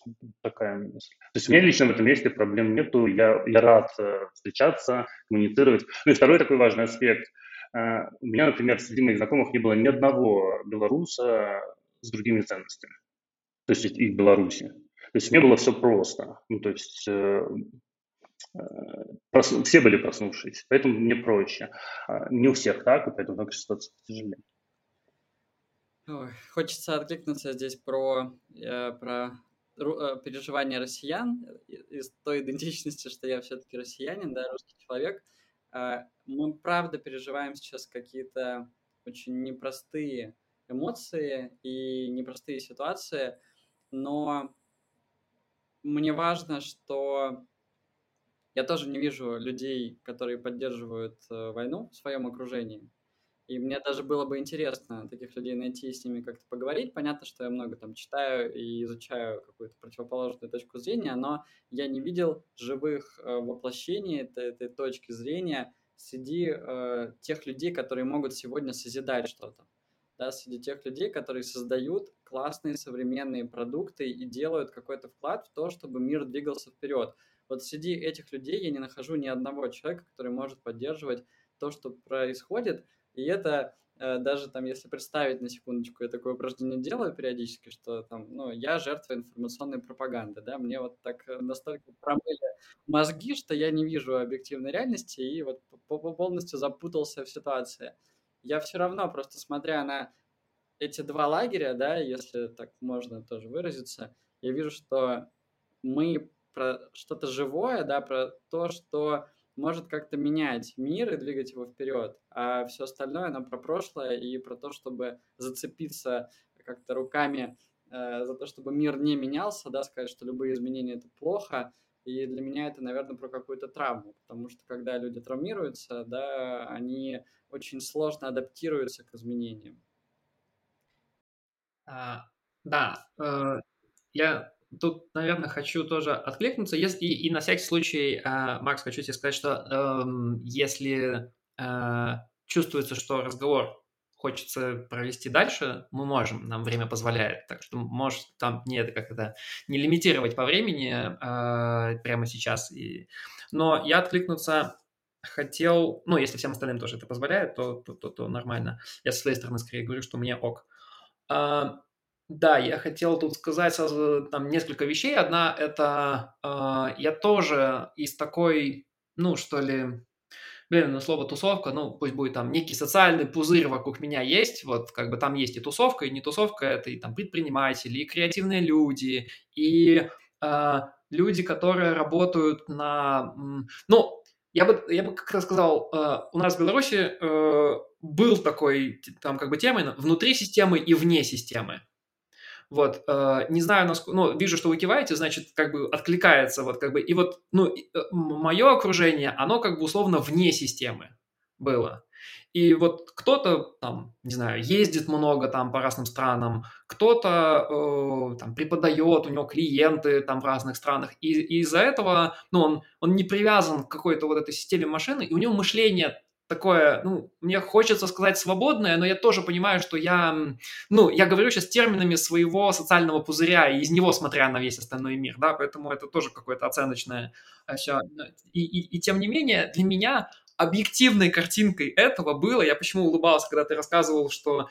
такая мысль. То есть у меня лично в этом месте проблем нету. Я, я рад э, встречаться, коммуницировать. Ну и второй такой важный аспект. Э, у меня, например, среди моих знакомых не было ни одного белоруса с другими ценностями. То есть и в Беларуси. То есть мне было все просто. Ну, то есть э, прос... все были проснувшись, поэтому мне проще. А не у всех так, и поэтому так ситуация тяжелее. Ой, хочется откликнуться здесь про, э, про э, переживания россиян из той идентичности, что я все-таки россиянин, да, русский человек. Э, мы правда переживаем сейчас какие-то очень непростые эмоции и непростые ситуации, но мне важно, что я тоже не вижу людей, которые поддерживают э, войну в своем окружении. И мне даже было бы интересно таких людей найти и с ними как-то поговорить. Понятно, что я много там читаю и изучаю какую-то противоположную точку зрения, но я не видел живых э, воплощений этой, этой точки зрения среди э, тех людей, которые могут сегодня созидать что-то. Да, среди тех людей, которые создают классные современные продукты и делают какой-то вклад в то, чтобы мир двигался вперед. Вот среди этих людей я не нахожу ни одного человека, который может поддерживать то, что происходит – и это э, даже там, если представить на секундочку, я такое упражнение делаю периодически, что там, ну, я жертва информационной пропаганды, да, мне вот так э, настолько промыли мозги, что я не вижу объективной реальности и вот полностью запутался в ситуации. Я все равно, просто смотря на эти два лагеря, да, если так можно тоже выразиться, я вижу, что мы про что-то живое, да, про то, что может как-то менять мир и двигать его вперед, а все остальное, оно про прошлое и про то, чтобы зацепиться как-то руками э, за то, чтобы мир не менялся, да, сказать, что любые изменения это плохо, и для меня это, наверное, про какую-то травму, потому что когда люди травмируются, да, они очень сложно адаптируются к изменениям. А, да, э, я тут, наверное, хочу тоже откликнуться. И, и на всякий случай, э, Макс, хочу тебе сказать, что э, если э, чувствуется, что разговор хочется провести дальше, мы можем, нам время позволяет. Так что, может, там не это как это не лимитировать по времени э, прямо сейчас. Но я откликнуться хотел, ну, если всем остальным тоже это позволяет, то, то, то, то нормально. Я со своей стороны скорее говорю, что мне ок. А, да, я хотел тут сказать сразу там несколько вещей. Одна это э, я тоже из такой, ну что ли, блин, ну слово тусовка, ну пусть будет там некий социальный пузырь вокруг меня есть, вот как бы там есть и тусовка, и не тусовка, это и там предприниматели, и креативные люди, и э, люди, которые работают на, ну я бы, я бы как раз сказал, э, у нас в Беларуси э, был такой там как бы термин внутри системы и вне системы. Вот, э, не знаю, насколько, ну, вижу, что вы киваете, значит, как бы откликается, вот, как бы, и вот, ну, мое окружение, оно как бы условно вне системы было. И вот кто-то там, не знаю, ездит много там по разным странам, кто-то э, там преподает, у него клиенты там в разных странах, и, и из-за этого, ну, он, он не привязан к какой-то вот этой системе машины, и у него мышление такое, ну, мне хочется сказать свободное, но я тоже понимаю, что я, ну, я говорю сейчас терминами своего социального пузыря, и из него смотря на весь остальной мир, да, поэтому это тоже какое-то оценочное все. И, и, и тем не менее, для меня объективной картинкой этого было, я почему улыбался, когда ты рассказывал, что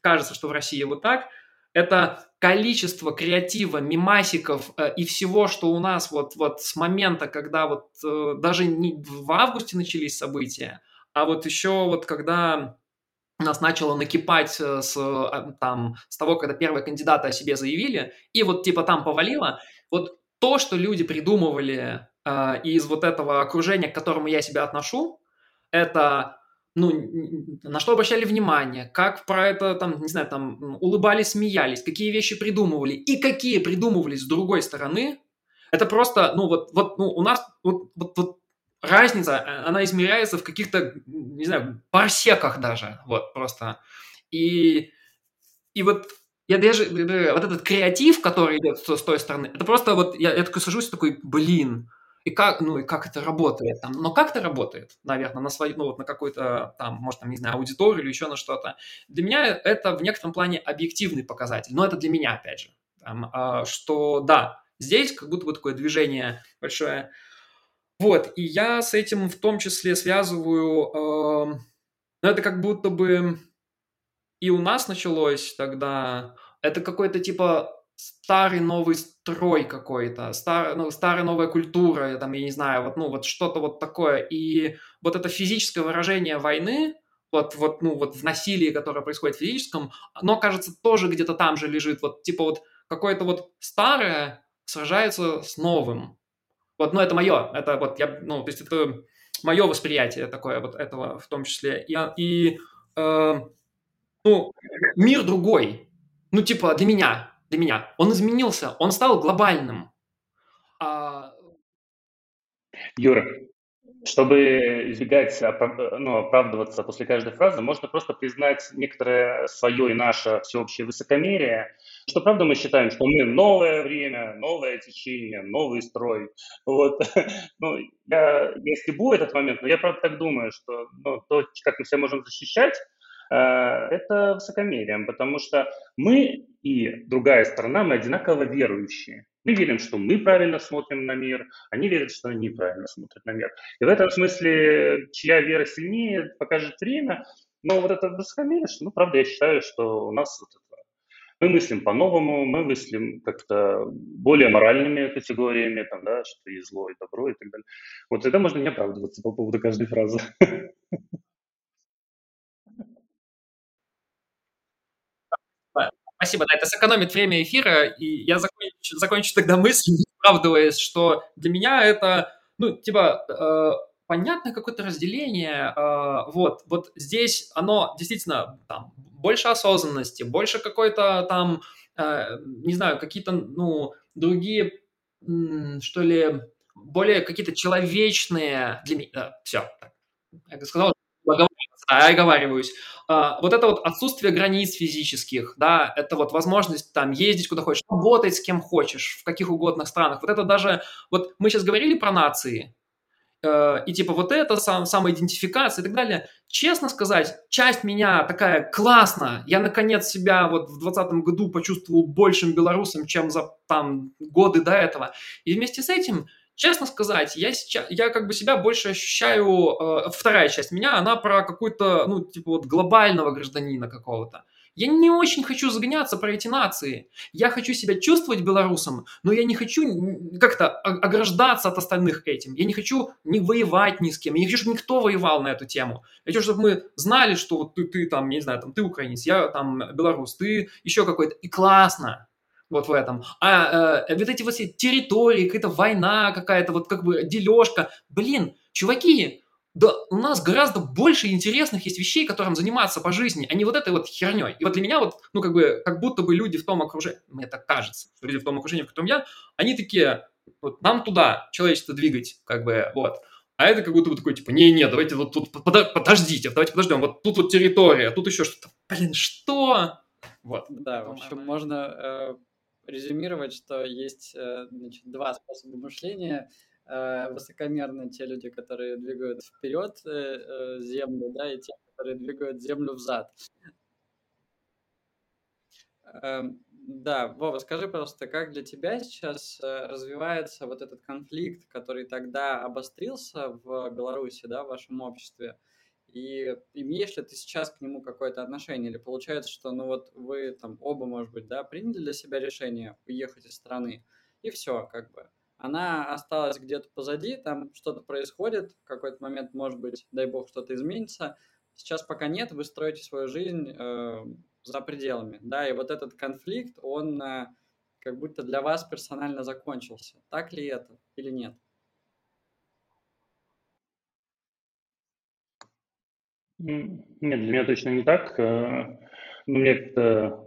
кажется, что в России вот так, это количество креатива, мимасиков э, и всего, что у нас вот, вот с момента, когда вот э, даже не в августе начались события, а вот еще вот когда нас начало накипать э, с, а, там, с того, когда первые кандидаты о себе заявили, и вот типа там повалило, вот то, что люди придумывали э, из вот этого окружения, к которому я себя отношу, это ну, на что обращали внимание, как про это, там, не знаю, там, улыбались, смеялись, какие вещи придумывали и какие придумывались с другой стороны, это просто, ну, вот, вот ну, у нас, вот, вот, вот разница, э, она измеряется в каких-то, не знаю, парсеках даже, вот, просто. И, и вот я даже, вот этот креатив, который идет с, той стороны, это просто вот, я, я такой сажусь, такой, блин, и как, ну, и как это работает там, но как это работает, наверное, на свою, ну, вот на какую-то там, может, там, не знаю, аудиторию или еще на что-то. Для меня это в некотором плане объективный показатель, но это для меня, опять же, там, а, что, да, здесь как будто бы такое движение большое, вот, и я с этим в том числе связываю, э, ну, это как будто бы и у нас началось тогда, это какой-то типа старый новый строй какой-то, стар, ну, старая новая культура, там, я не знаю, вот, ну, вот что-то вот такое. И вот это физическое выражение войны, вот, вот, ну, вот в насилии, которое происходит в физическом, оно, кажется, тоже где-то там же лежит. Вот, типа вот какое-то вот старое сражается с новым. Вот, ну, это мое, это вот я, ну, то есть это мое восприятие такое вот этого в том числе. И, и э, ну, мир другой. Ну, типа, для меня, для меня. Он изменился, он стал глобальным. А... Юра, чтобы избегать ну, оправдываться после каждой фразы, можно просто признать некоторое свое и наше всеобщее высокомерие, что правда мы считаем, что мы новое время, новое течение, новый строй. Вот. Ну, я не стебу этот момент, но я правда так думаю, что ну, то, как мы себя можем защищать, это высокомерием, потому что мы и другая сторона, мы одинаково верующие. Мы верим, что мы правильно смотрим на мир, они верят, что они правильно смотрят на мир. И в этом смысле, чья вера сильнее, покажет время. Но вот это высокомерие, ну, правда, я считаю, что у нас вот это, мы мыслим по-новому, мы мыслим как-то более моральными категориями, там, да, что и зло, и добро, и так далее. Вот тогда можно не оправдываться по поводу каждой фразы. Спасибо, да, это сэкономит время эфира, и я закончу, закончу тогда мысль, оправдываясь, что для меня это, ну, типа, э, понятное какое-то разделение, э, вот, вот здесь оно действительно там больше осознанности, больше какой-то там, э, не знаю, какие-то, ну, другие, что ли, более какие-то человечные для меня, да, все, я сказал, я оговариваюсь. А, вот это вот отсутствие границ физических, да, это вот возможность там ездить куда хочешь, работать с кем хочешь, в каких угодно странах. Вот это даже, вот мы сейчас говорили про нации, э, и типа вот это сам, самоидентификация и так далее. Честно сказать, часть меня такая классно. Я наконец себя вот в 2020 году почувствовал большим белорусом, чем за там годы до этого. И вместе с этим Честно сказать, я, сейчас, я как бы себя больше ощущаю, э, вторая часть меня, она про какой-то, ну, типа вот глобального гражданина какого-то. Я не очень хочу загоняться про эти нации. Я хочу себя чувствовать белорусом, но я не хочу как-то ограждаться от остальных этим. Я не хочу не воевать ни с кем. Я не хочу, чтобы никто воевал на эту тему. Я хочу, чтобы мы знали, что ты, ты там, не знаю, там, ты украинец, я там белорус, ты еще какой-то. И классно вот в этом. А э, вот эти вот все территории, какая-то война какая-то, вот как бы дележка. Блин, чуваки, да у нас гораздо больше интересных есть вещей, которым заниматься по жизни, а не вот этой вот херней. И вот для меня вот, ну как бы, как будто бы люди в том окружении, мне так кажется, что люди в том окружении, в котором я, они такие, вот нам туда человечество двигать, как бы, вот. А это как будто бы такой, типа, не-не, давайте вот тут, подождите, давайте подождем, вот тут вот территория, тут еще что-то. Блин, что? Вот. Да, в общем, можно э, резюмировать, что есть э, значит, два способа мышления. Э, высокомерные те люди, которые двигают вперед э, землю, да, и те, которые двигают землю взад. Эм, да, Вова, скажи просто, как для тебя сейчас развивается вот этот конфликт, который тогда обострился в Беларуси, да, в вашем обществе? И имеешь ли ты сейчас к нему какое-то отношение? Или получается, что ну вот вы там оба, может быть, да, приняли для себя решение уехать из страны, и все, как бы. Она осталась где-то позади, там что-то происходит, в какой-то момент, может быть, дай бог, что-то изменится. Сейчас пока нет, вы строите свою жизнь э, за пределами, да, и вот этот конфликт, он э, как будто для вас персонально закончился. Так ли это или нет? Нет, для меня точно не так. Э, ну, мне это...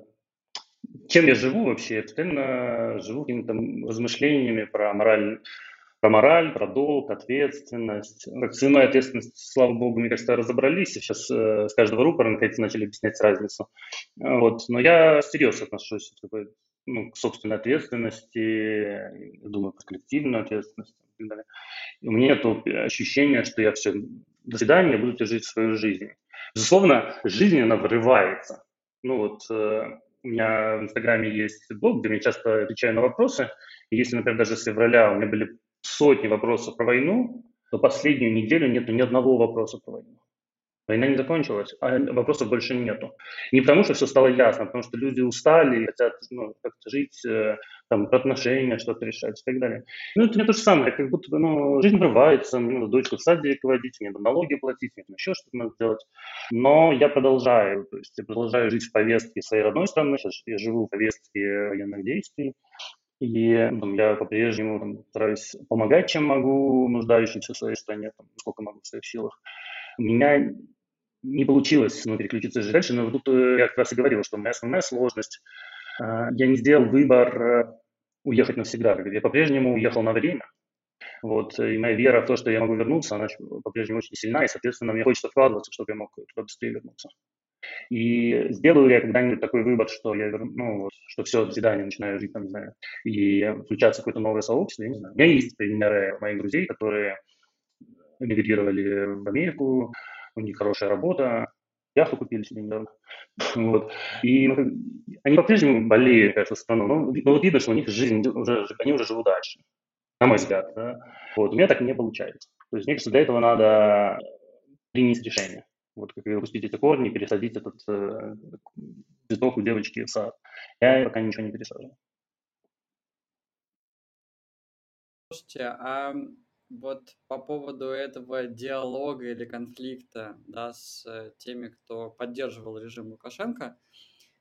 Чем я живу вообще? Я постоянно живу какими-то размышлениями про мораль, про мораль, про долг, ответственность. Как с иной ответственностью, слава богу, мне кажется, разобрались. Сейчас э, с каждого рупора наконец начали объяснять разницу. Вот. Но я серьезно отношусь такой, ну, к собственной ответственности, думаю про коллективную ответственность. И у меня нет ощущения, что я все, до свидания, буду жить свою жизнь. Безусловно, жизнь, она врывается. Ну вот, э, у меня в Инстаграме есть блог, где я часто отвечаю на вопросы. И если, например, даже с февраля у меня были сотни вопросов про войну, то последнюю неделю нет ни одного вопроса про войну. Война не закончилась, а вопросов больше нету. Не потому, что все стало ясно, а потому что люди устали хотят ну, как-то жить, э, там, отношения, что-то решать и так далее. Ну, это не то же самое, как будто бы, ну, жизнь врывается, мне надо дочку в садик водить, мне надо налоги платить, мне еще что-то надо делать. Но я продолжаю, то есть я продолжаю жить в повестке своей родной страны, сейчас я живу в повестке военных действий, и там, я по-прежнему там, стараюсь помогать, чем могу, нуждающимся в своей стране, там, сколько могу в своих силах. Меня не получилось ну, переключиться же дальше, но тут э, я как раз и говорил, что моя основная сложность, а, я не сделал выбор э, уехать навсегда, я по-прежнему уехал на время, вот, и моя вера в то, что я могу вернуться, она по-прежнему очень сильна, и, соответственно, мне хочется вкладываться, чтобы я мог туда быстрее вернуться. И сделаю я когда-нибудь такой выбор, что я ну, вот, что все, до свидания, начинаю жить там, не знаю, и включаться в какое-то новое сообщество, я не знаю. У меня есть примеры моих друзей, которые эмигрировали в Америку, у них хорошая работа, яхту купили себе недавно. вот. И они по-прежнему болеют, кажется, страну, но, но вот видно, что у них жизнь уже, они уже живут дальше, на мой взгляд. Да? Вот. У меня так не получается. То есть мне кажется, для этого надо принять решение. Вот как выпустить эти корни, пересадить этот э, у девочки в сад. Я пока ничего не пересаживаю. Слушайте, а вот по поводу этого диалога или конфликта да, с теми, кто поддерживал режим Лукашенко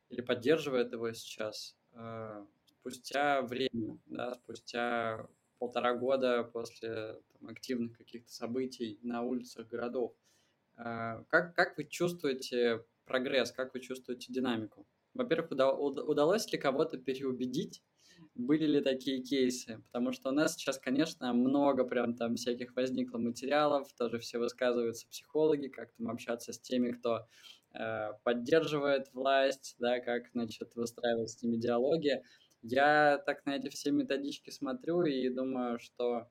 или поддерживает его сейчас, э, спустя время, да, спустя полтора года после там, активных каких-то событий на улицах городов, а, как, как вы чувствуете прогресс, как вы чувствуете динамику? Во-первых, удалось ли кого-то переубедить? Были ли такие кейсы? Потому что у нас сейчас, конечно, много прям там всяких возникло материалов, тоже все высказываются психологи, как там общаться с теми, кто э, поддерживает власть, да, как, значит, выстраивать с ними диалоги. Я так на эти все методички смотрю и думаю, что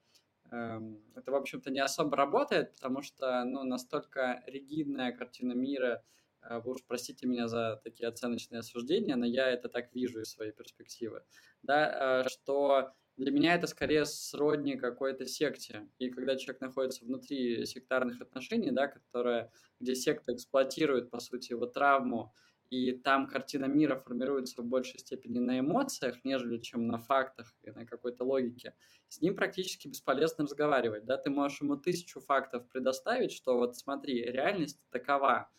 Эм, это, в общем-то, не особо работает, потому что, ну, настолько ригидная картина мира, э, вы уж простите меня за такие оценочные осуждения, но я это так вижу из своей перспективы, да, э, что для меня это скорее сродни какой-то секте. И когда человек находится внутри сектарных отношений, да, которая, где секта эксплуатирует, по сути, его травму, и там картина мира формируется в большей степени на эмоциях, нежели чем на фактах и на какой-то логике, с ним практически бесполезно разговаривать, да, ты можешь ему тысячу фактов предоставить, что вот смотри, реальность такова,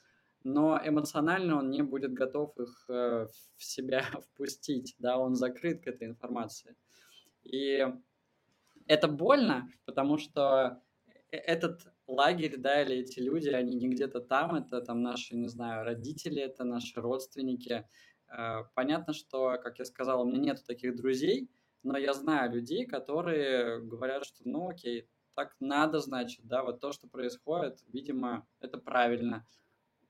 но эмоционально он не будет готов их э, в себя впустить, да, он закрыт к этой информации. И это больно, потому что э, этот лагерь, да, или эти люди, они не где-то там, это там наши, не знаю, родители, это наши родственники. Э, понятно, что, как я сказал, у меня нет таких друзей, но я знаю людей, которые говорят, что, ну, окей, так надо, значит, да, вот то, что происходит, видимо, это правильно.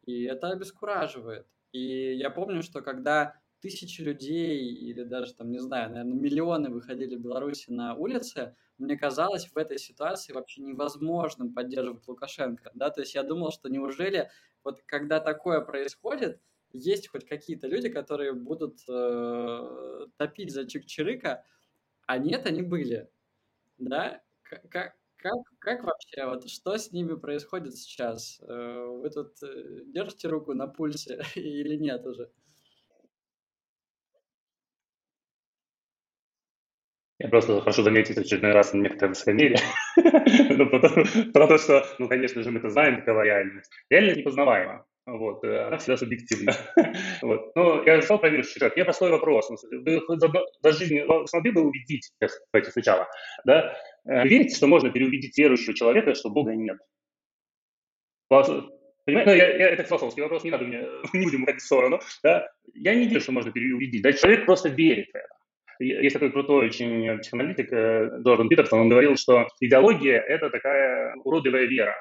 И это обескураживает. И я помню, что когда тысячи людей или даже там, не знаю, наверное, миллионы выходили в Беларуси на улицы, мне казалось в этой ситуации вообще невозможным поддерживать Лукашенко, да, то есть я думал, что неужели вот когда такое происходит, есть хоть какие-то люди, которые будут э, топить за Чик-Чирика, а нет, они были, да, как, как, как вообще, вот что с ними происходит сейчас? Э, вы тут э, держите руку на пульсе или нет уже? Я просто хочу заметить очередной раз некоторое высокомерие. ну, про то, что, ну, конечно же, мы это знаем, какова реальность. Реальность непознаваема. Вот, э, она всегда субъективна. вот. Но я стал проверить сюжет. Я простой вопрос. Вы за, за жизнь смогли бы убедить, давайте сначала, да, э, верите, что можно переубедить верующего человека, что Бога нет? Понимаете? Ну, я, я, это философский вопрос, не надо мне, не будем уходить в сторону. Да? Я не верю, что можно переубедить. Да, человек просто верит в это. есть такой крутой очень психоаналитик Джордан Питерсон, он говорил, что идеология – это такая уродливая вера.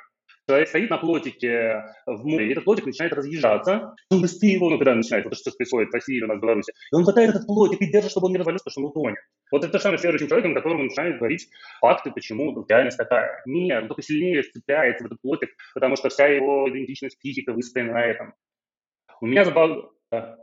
Человек стоит на плотике в море, и этот плотик начинает разъезжаться. Он грести его, ну, когда начинает, вот что происходит в России, у нас в Беларуси. И он хватает этот плотик и держит, чтобы он не развалился, потому что он утонет. Вот это то самое с верующим человеком, которому начинает говорить факты, почему реальность такая. Нет, он только сильнее цепляется в этот плотик, потому что вся его идентичность, психика выстроена на этом. У меня забавно э,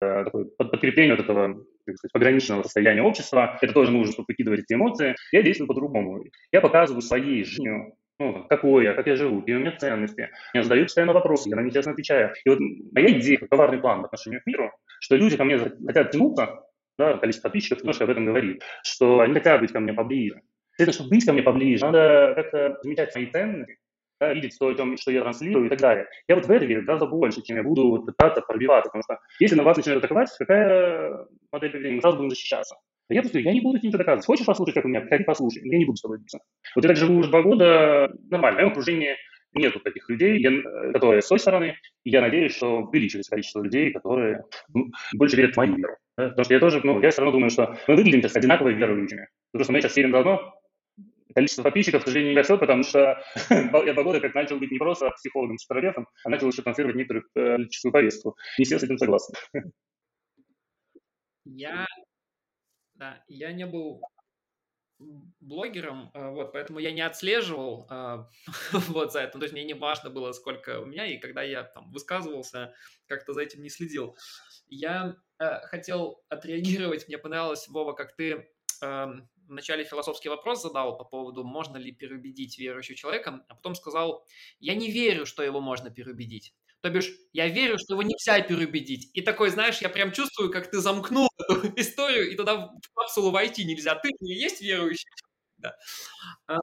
такое подкрепление вот этого пограничного состояния общества, это тоже нужно, чтобы выкидывать эти эмоции, я действую по-другому. Я показываю своей жизнью ну, какой я, как я живу, какие у меня ценности. Я задаю постоянно вопросы, я на них честно отвечаю. И вот моя идея, коварный план в отношении к миру, что люди ко мне хотят тянуться, да, количество подписчиков немножко об этом говорит, что они хотят быть ко мне поближе. Следовательно, чтобы быть ко мне поближе, надо как-то замечать мои ценности, да, видеть то, что я транслирую и так далее. Я вот в это верю гораздо больше, чем я буду пытаться пробиваться, потому что если на вас начинают атаковать, какая модель поведения, мы сразу будем защищаться. Я просто я не буду тебе доказывать. Хочешь послушать, как у меня? Приходи, послушай. Я не буду с тобой биться. Вот я так живу уже два года, нормально. В моем окружении нету таких людей, я, которые с той стороны, и я надеюсь, что увеличивается количество людей, которые ну, больше верят в мою веру. Да? Потому что я тоже, ну, я все равно думаю, что мы выглядим сейчас одинаково верующими. Просто мы сейчас сидим давно, количество подписчиков, к сожалению, не растет, потому что я два года как начал быть не просто психологом, психотерапевтом, а начал еще транслировать некоторую э, политическую повестку. Не все с этим согласны. Я да, я не был блогером, а, вот, поэтому я не отслеживал а, вот за это. То есть мне не важно было, сколько у меня, и когда я там высказывался, как-то за этим не следил. Я э, хотел отреагировать, мне понравилось, Вова, как ты вначале философский вопрос задал по поводу, можно ли переубедить верующего человека, а потом сказал, я не верю, что его можно переубедить. То бишь, я верю, что его нельзя переубедить. И такой, знаешь, я прям чувствую, как ты замкнул эту историю, и туда в капсулу войти нельзя. Ты не есть верующий. Да. А,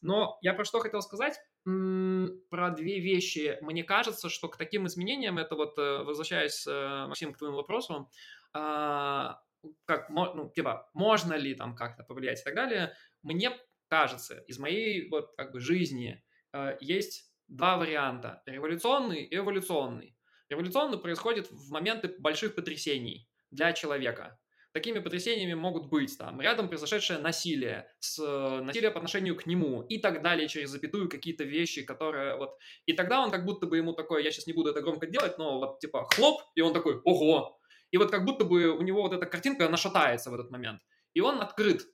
но я про что хотел сказать? Про две вещи. Мне кажется, что к таким изменениям, это вот, э, возвращаясь, э, Максим, к твоему вопросу, а, как, ну, типа, можно ли там как-то повлиять и так далее, мне кажется, из моей вот как бы жизни э, есть два варианта – революционный и эволюционный. Революционный происходит в моменты больших потрясений для человека. Такими потрясениями могут быть там рядом произошедшее насилие, с, насилие по отношению к нему и так далее, через запятую какие-то вещи, которые вот... И тогда он как будто бы ему такой, я сейчас не буду это громко делать, но вот типа хлоп, и он такой, ого! И вот как будто бы у него вот эта картинка, она шатается в этот момент. И он открыт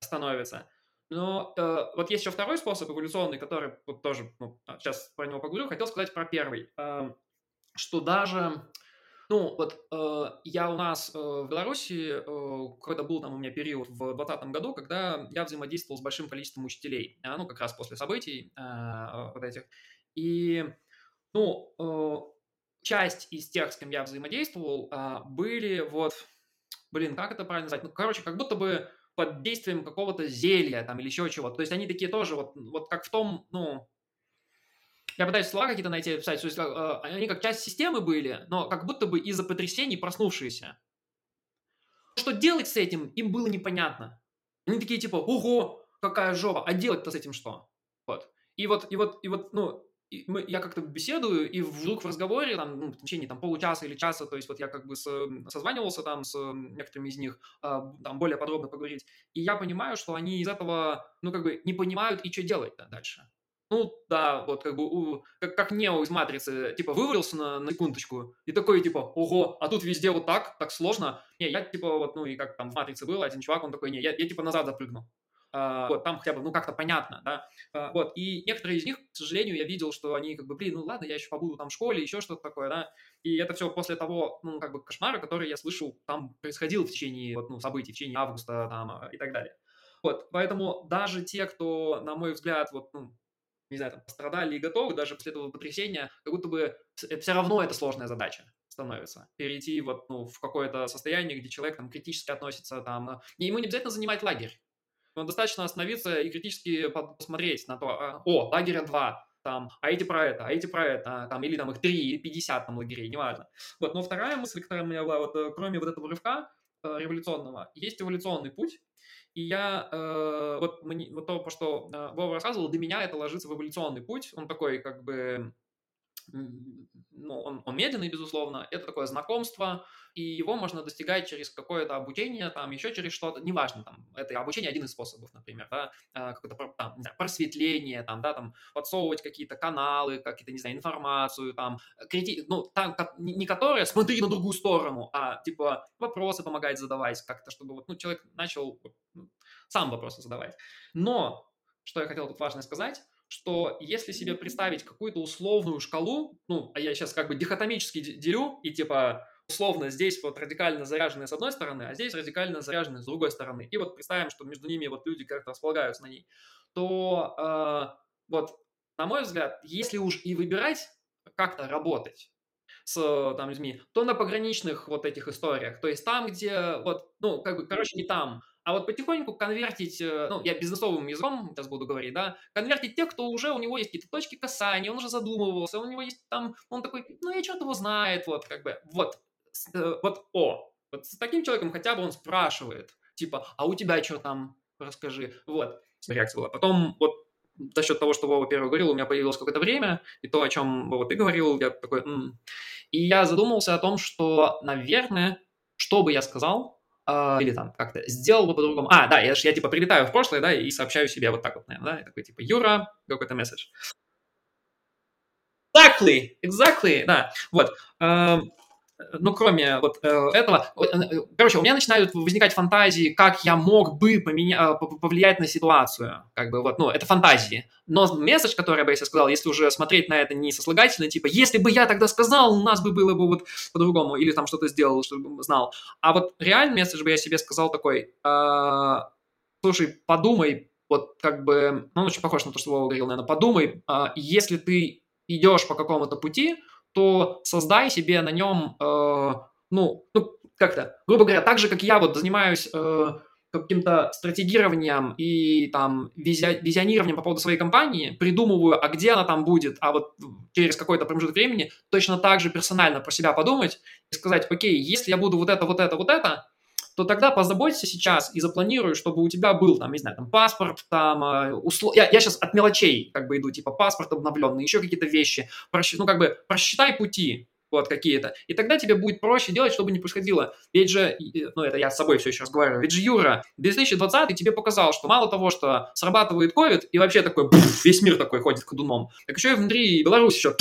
становится. Но э, вот есть еще второй способ эволюционный, который вот тоже, ну, сейчас а, про него поговорю, хотел сказать про первый, э, что даже, ну, вот э, я у нас э, в Беларуси, э, когда был там у меня период в 2020 году, когда я взаимодействовал с большим количеством учителей, э, ну, как раз после событий э, вот этих, и, ну, э, часть из тех, с кем я взаимодействовал, э, были вот, блин, как это правильно назвать, ну, короче, как будто бы под действием какого-то зелья там или еще чего-то. То есть они такие тоже вот, вот как в том, ну, я пытаюсь слова какие-то найти, писать, то есть э, они как часть системы были, но как будто бы из-за потрясений проснувшиеся. Что делать с этим, им было непонятно. Они такие типа, ого, какая жопа, а делать-то с этим что? Вот. И вот, и вот, и вот, ну, мы, я как-то беседую, и вдруг в разговоре, там, ну, в течение там, получаса или часа, то есть вот я как бы с, созванивался там с некоторыми из них, э, там более подробно поговорить, и я понимаю, что они из этого, ну, как бы не понимают и что делать дальше. Ну, да, вот как бы, у, как, как Нео из Матрицы, типа, вывалился на, на секундочку, и такой, типа, ого, а тут везде вот так, так сложно. Не, я, типа, вот, ну, и как там в Матрице был, один чувак, он такой, не, я, я типа, назад запрыгну. А, вот, там хотя бы, ну, как-то понятно, да, а, вот, и некоторые из них, к сожалению, я видел, что они, как бы, блин, ну, ладно, я еще побуду там в школе, еще что-то такое, да, и это все после того, ну, как бы, кошмара, который я слышал, там происходил в течение, вот, ну, событий, в течение августа, там, а, и так далее. Вот, поэтому даже те, кто, на мой взгляд, вот, ну, не знаю, там, пострадали и готовы, даже после этого потрясения, как будто бы все равно это сложная задача становится. Перейти вот, ну, в какое-то состояние, где человек там критически относится, там, ему не обязательно занимать лагерь но достаточно остановиться и критически посмотреть на то, а, о, лагеря 2, там, а эти про это, а эти про это, там, или там их 3, или 50 там лагерей, неважно. Вот, но вторая мысль, которая у меня была, вот, э, кроме вот этого рывка э, революционного, есть эволюционный путь, и я, э, вот, мне, вот то, что э, Вова рассказывал, для меня это ложится в эволюционный путь, он такой, как бы, ну, он, он медленный, безусловно, это такое знакомство, и его можно достигать через какое-то обучение, там, еще через что-то, неважно, там, это обучение один из способов, например, да, а, какое-то там, просветление, там, да, там, подсовывать какие-то каналы, какие-то, не знаю, информацию, там, крити... ну, там, не которые смотри на другую сторону, а, типа, вопросы помогать задавать как-то, чтобы вот, ну, человек начал ну, сам вопросы задавать. Но, что я хотел тут важно сказать, что если себе представить какую-то условную шкалу, ну, а я сейчас как бы дихотомически делю, и типа условно здесь вот радикально заряженные с одной стороны, а здесь радикально заряженные с другой стороны. И вот представим, что между ними вот люди как-то располагаются на ней, то э, вот, на мой взгляд, если уж и выбирать как-то работать с там людьми, то на пограничных вот этих историях, то есть там, где вот, ну, как бы, короче, не там, а вот потихоньку конвертить, э, ну, я бизнесовым языком сейчас буду говорить, да, конвертить тех, кто уже, у него есть какие-то точки касания, он уже задумывался, у него есть там, он такой, ну, я что-то его знает, вот, как бы, вот, Э, вот, о, вот с таким человеком хотя бы он спрашивает, типа, а у тебя что там, расскажи, вот, реакция была. Потом вот за счет того, что Вова первый говорил, у меня появилось какое-то время, и то, о чем Вова ты говорил, я такой, М". и я задумался о том, что, наверное, что бы я сказал, э, или там как-то сделал бы по-другому. А, да, я, я типа прилетаю в прошлое, да, и сообщаю себе вот так вот, наверное, да, я такой типа, Юра, какой-то месседж. Exactly, exactly, да, вот. Э, ну, кроме вот э, этого, э, короче, у меня начинают возникать фантазии, как я мог бы поменя... Э, повлиять на ситуацию, как бы вот, ну, это фантазии. Но месседж, который я бы если сказал, если уже смотреть на это не сослагательно, типа, если бы я тогда сказал, у нас бы было бы вот по-другому, или там что-то сделал, чтобы знал. А вот реальный месседж бы я себе сказал такой, э, слушай, подумай, вот как бы, ну, он очень похож на то, что Вова говорил, наверное, подумай, э, если ты идешь по какому-то пути, то создай себе на нем, э, ну, ну, как-то, грубо говоря, так же, как я вот занимаюсь э, каким-то стратегированием и там визия, визионированием по поводу своей компании, придумываю, а где она там будет, а вот через какой-то промежуток времени точно так же персонально про себя подумать и сказать, окей, если я буду вот это, вот это, вот это, то тогда позаботься сейчас и запланируй, чтобы у тебя был, там, не знаю, там, паспорт, там, э, услов... я, я сейчас от мелочей как бы иду, типа, паспорт обновленный, еще какие-то вещи, Просч... ну, как бы, просчитай пути, вот какие-то. И тогда тебе будет проще делать, чтобы не происходило. Ведь же, ну это я с собой все еще разговариваю, ведь же Юра, 2020 тебе показал, что мало того, что срабатывает ковид, и вообще такой, пфф, весь мир такой ходит ходуном, так еще и внутри Беларуси еще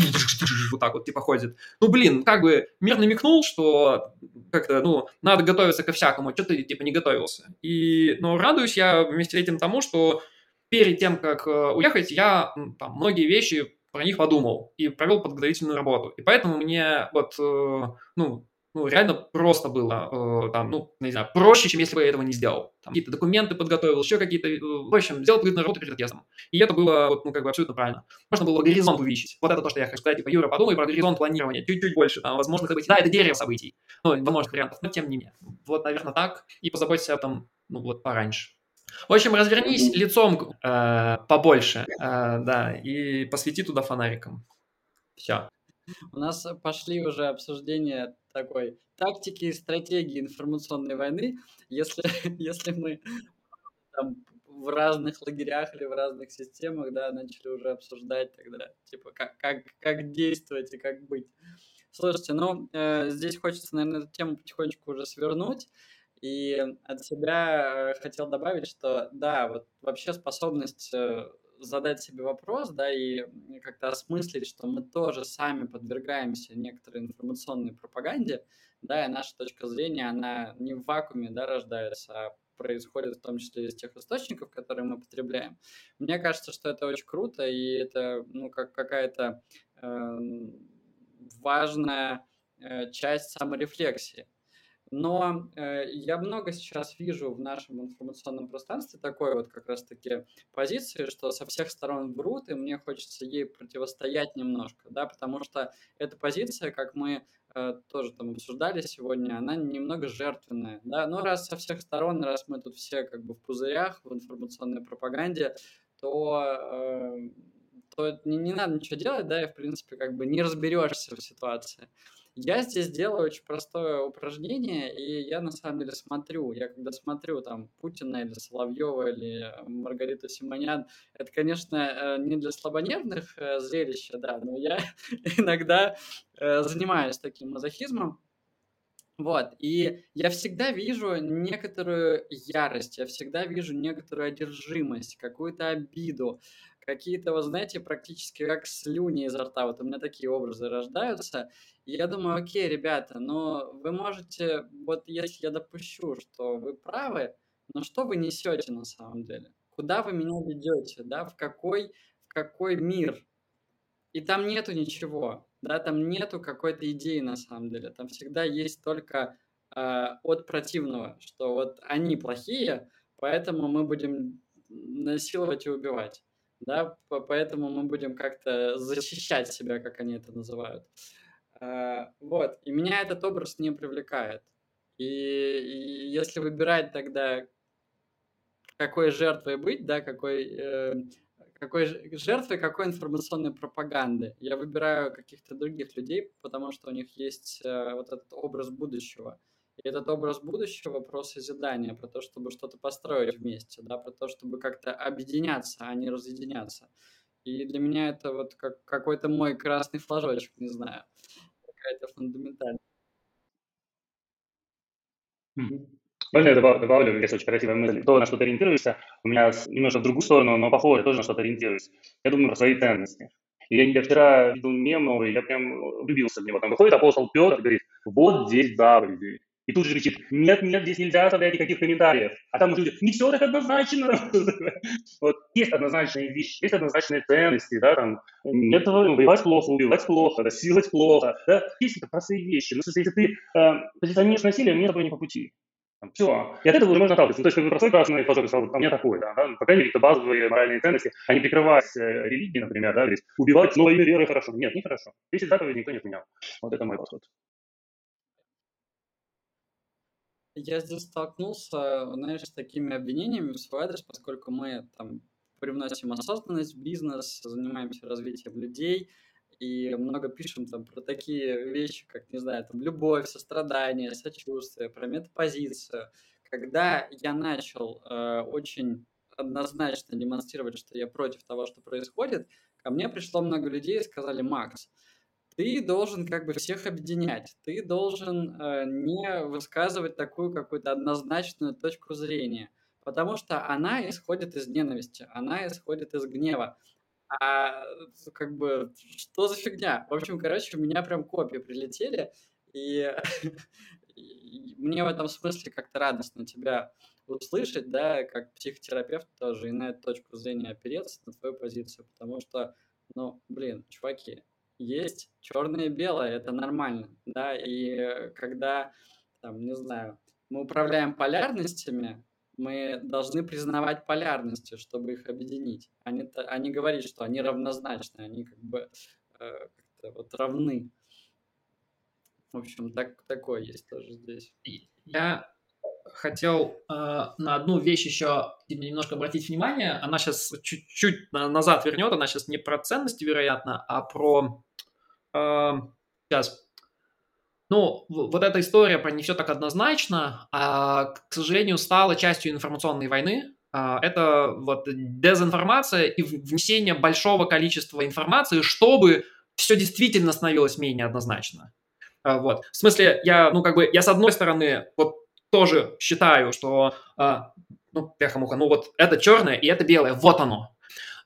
вот так вот типа ходит. Ну блин, как бы мир намекнул, что как-то, ну, надо готовиться ко всякому, что ты типа не готовился. И, ну, радуюсь я вместе с этим тому, что перед тем, как э, уехать, я там многие вещи про них подумал и провел подготовительную работу. И поэтому мне вот, э, ну, ну, реально просто было, э, там, ну, не знаю, проще, чем если бы я этого не сделал. Там, какие-то документы подготовил, еще какие-то, э, в общем, сделал предварительную работу перед отъездом. И это было, вот, ну, как бы абсолютно правильно. Можно было горизонт увеличить. Вот это то, что я хочу сказать. Типа, Юра, подумай про горизонт планирования чуть-чуть больше, там, возможно, событий. Да, это дерево событий, ну, возможных вариантов, но тем не менее. Вот, наверное, так. И позаботься об этом, ну, вот, пораньше. В общем, развернись лицом э, побольше, э, да, и посвети туда фонариком. Все. У нас пошли уже обсуждения такой тактики и стратегии информационной войны. Если, если мы там, в разных лагерях или в разных системах, да, начали уже обсуждать тогда, типа, как, как, как действовать и как быть. Слушайте, ну, э, здесь хочется, наверное, эту тему потихонечку уже свернуть. И от себя э, хотел добавить, что да, вот вообще способность э, задать себе вопрос, да, и как-то осмыслить, что мы тоже сами подвергаемся некоторой информационной пропаганде, да, и наша точка зрения, она не в вакууме, да, рождается, а происходит в том числе из тех источников, которые мы потребляем. Мне кажется, что это очень круто, и это, ну, как какая-то э, важная часть саморефлексии. Но э, я много сейчас вижу в нашем информационном пространстве такой вот как раз-таки позиции, что со всех сторон врут, и мне хочется ей противостоять немножко, да, потому что эта позиция, как мы э, тоже там обсуждали сегодня, она немного жертвенная, да, но раз со всех сторон, раз мы тут все как бы в пузырях, в информационной пропаганде, то э, то не, не надо ничего делать, да, и, в принципе, как бы не разберешься в ситуации. Я здесь делаю очень простое упражнение, и я на самом деле смотрю, я когда смотрю там Путина или Соловьева или Маргариту Симонян, это, конечно, э, не для слабонервных э, зрелища, да, но я иногда э, занимаюсь таким мазохизмом, вот, и я всегда вижу некоторую ярость, я всегда вижу некоторую одержимость, какую-то обиду, какие-то, вот знаете, практически как слюни изо рта. Вот у меня такие образы рождаются. Я думаю, окей, ребята, но вы можете, вот если я допущу, что вы правы, но что вы несете на самом деле? Куда вы меня ведете, да, в какой, в какой мир? И там нету ничего да, там нету какой-то идеи на самом деле, там всегда есть только э, от противного, что вот они плохие, поэтому мы будем насиловать и убивать, да, поэтому мы будем как-то защищать себя, как они это называют. Э, вот, и меня этот образ не привлекает. И, и если выбирать тогда, какой жертвой быть, да, какой э, какой жертвой какой информационной пропаганды. Я выбираю каких-то других людей, потому что у них есть э, вот этот образ будущего. И этот образ будущего про созидание, про то, чтобы что-то построить вместе, да, про то, чтобы как-то объединяться, а не разъединяться. И для меня это вот как какой-то мой красный флажочек, не знаю, какая-то фундаментальная. Можно я добавлю, если очень красивая мысль, то, на что ты ориентируешься, у меня немножко в другую сторону, но похоже, тоже на что-то ориентируюсь. Я думаю про свои ценности. И я, я вчера видел мем новый, я прям влюбился в него. Там выходит апостол Петр и говорит, вот здесь заповеди. И тут же кричит, нет, нет, здесь нельзя оставлять никаких комментариев. А там люди, не все так однозначно. вот есть однозначные вещи, есть однозначные ценности, да, там, нет, воевать плохо, убивать плохо, насиловать плохо, да, есть какие-то простые вещи. Ну, если ты э, позиционируешь насилие, мне тобой не по пути. Все. И от этого уже можно отталкиваться. Ну, то есть, как бы простой красный флажок сказал, а у меня такой, да, да, по крайней мере, это базовые моральные ценности, а не прикрываясь э, религией, например, да, говорить, убивать но имя веры хорошо. Нет, не хорошо. Если заповеди никто не отменял. Вот это мой подход. Я здесь столкнулся, знаешь, с такими обвинениями в свой адрес, поскольку мы там привносим осознанность в бизнес, занимаемся развитием людей, и много пишем там про такие вещи, как, не знаю, там любовь, сострадание, сочувствие, про метапозицию. Когда я начал э, очень однозначно демонстрировать, что я против того, что происходит, ко мне пришло много людей и сказали, Макс, ты должен как бы всех объединять, ты должен э, не высказывать такую какую-то однозначную точку зрения, потому что она исходит из ненависти, она исходит из гнева. А как бы, что за фигня? В общем, короче, у меня прям копии прилетели, и мне в этом смысле как-то радостно тебя услышать, да, как психотерапевт тоже, и на эту точку зрения опереться, на твою позицию, потому что, ну, блин, чуваки, есть черное и белое, это нормально, да, и когда, там, не знаю, мы управляем полярностями, мы должны признавать полярности, чтобы их объединить, а не, а не говорить, что они равнозначны, они как бы э, как вот равны. В общем, так, такое есть тоже здесь. Я хотел э, на одну вещь еще немножко обратить внимание. Она сейчас чуть-чуть назад вернет. Она сейчас не про ценности, вероятно, а про... Э, сейчас ну, вот эта история про не все так однозначно, а, к сожалению, стала частью информационной войны. А, это вот дезинформация и внесение большого количества информации, чтобы все действительно становилось менее однозначно. А, вот. В смысле, я, ну, как бы, я с одной стороны, вот тоже считаю, что, а, ну, пеха-муха, ну, вот это черное и это белое, вот оно.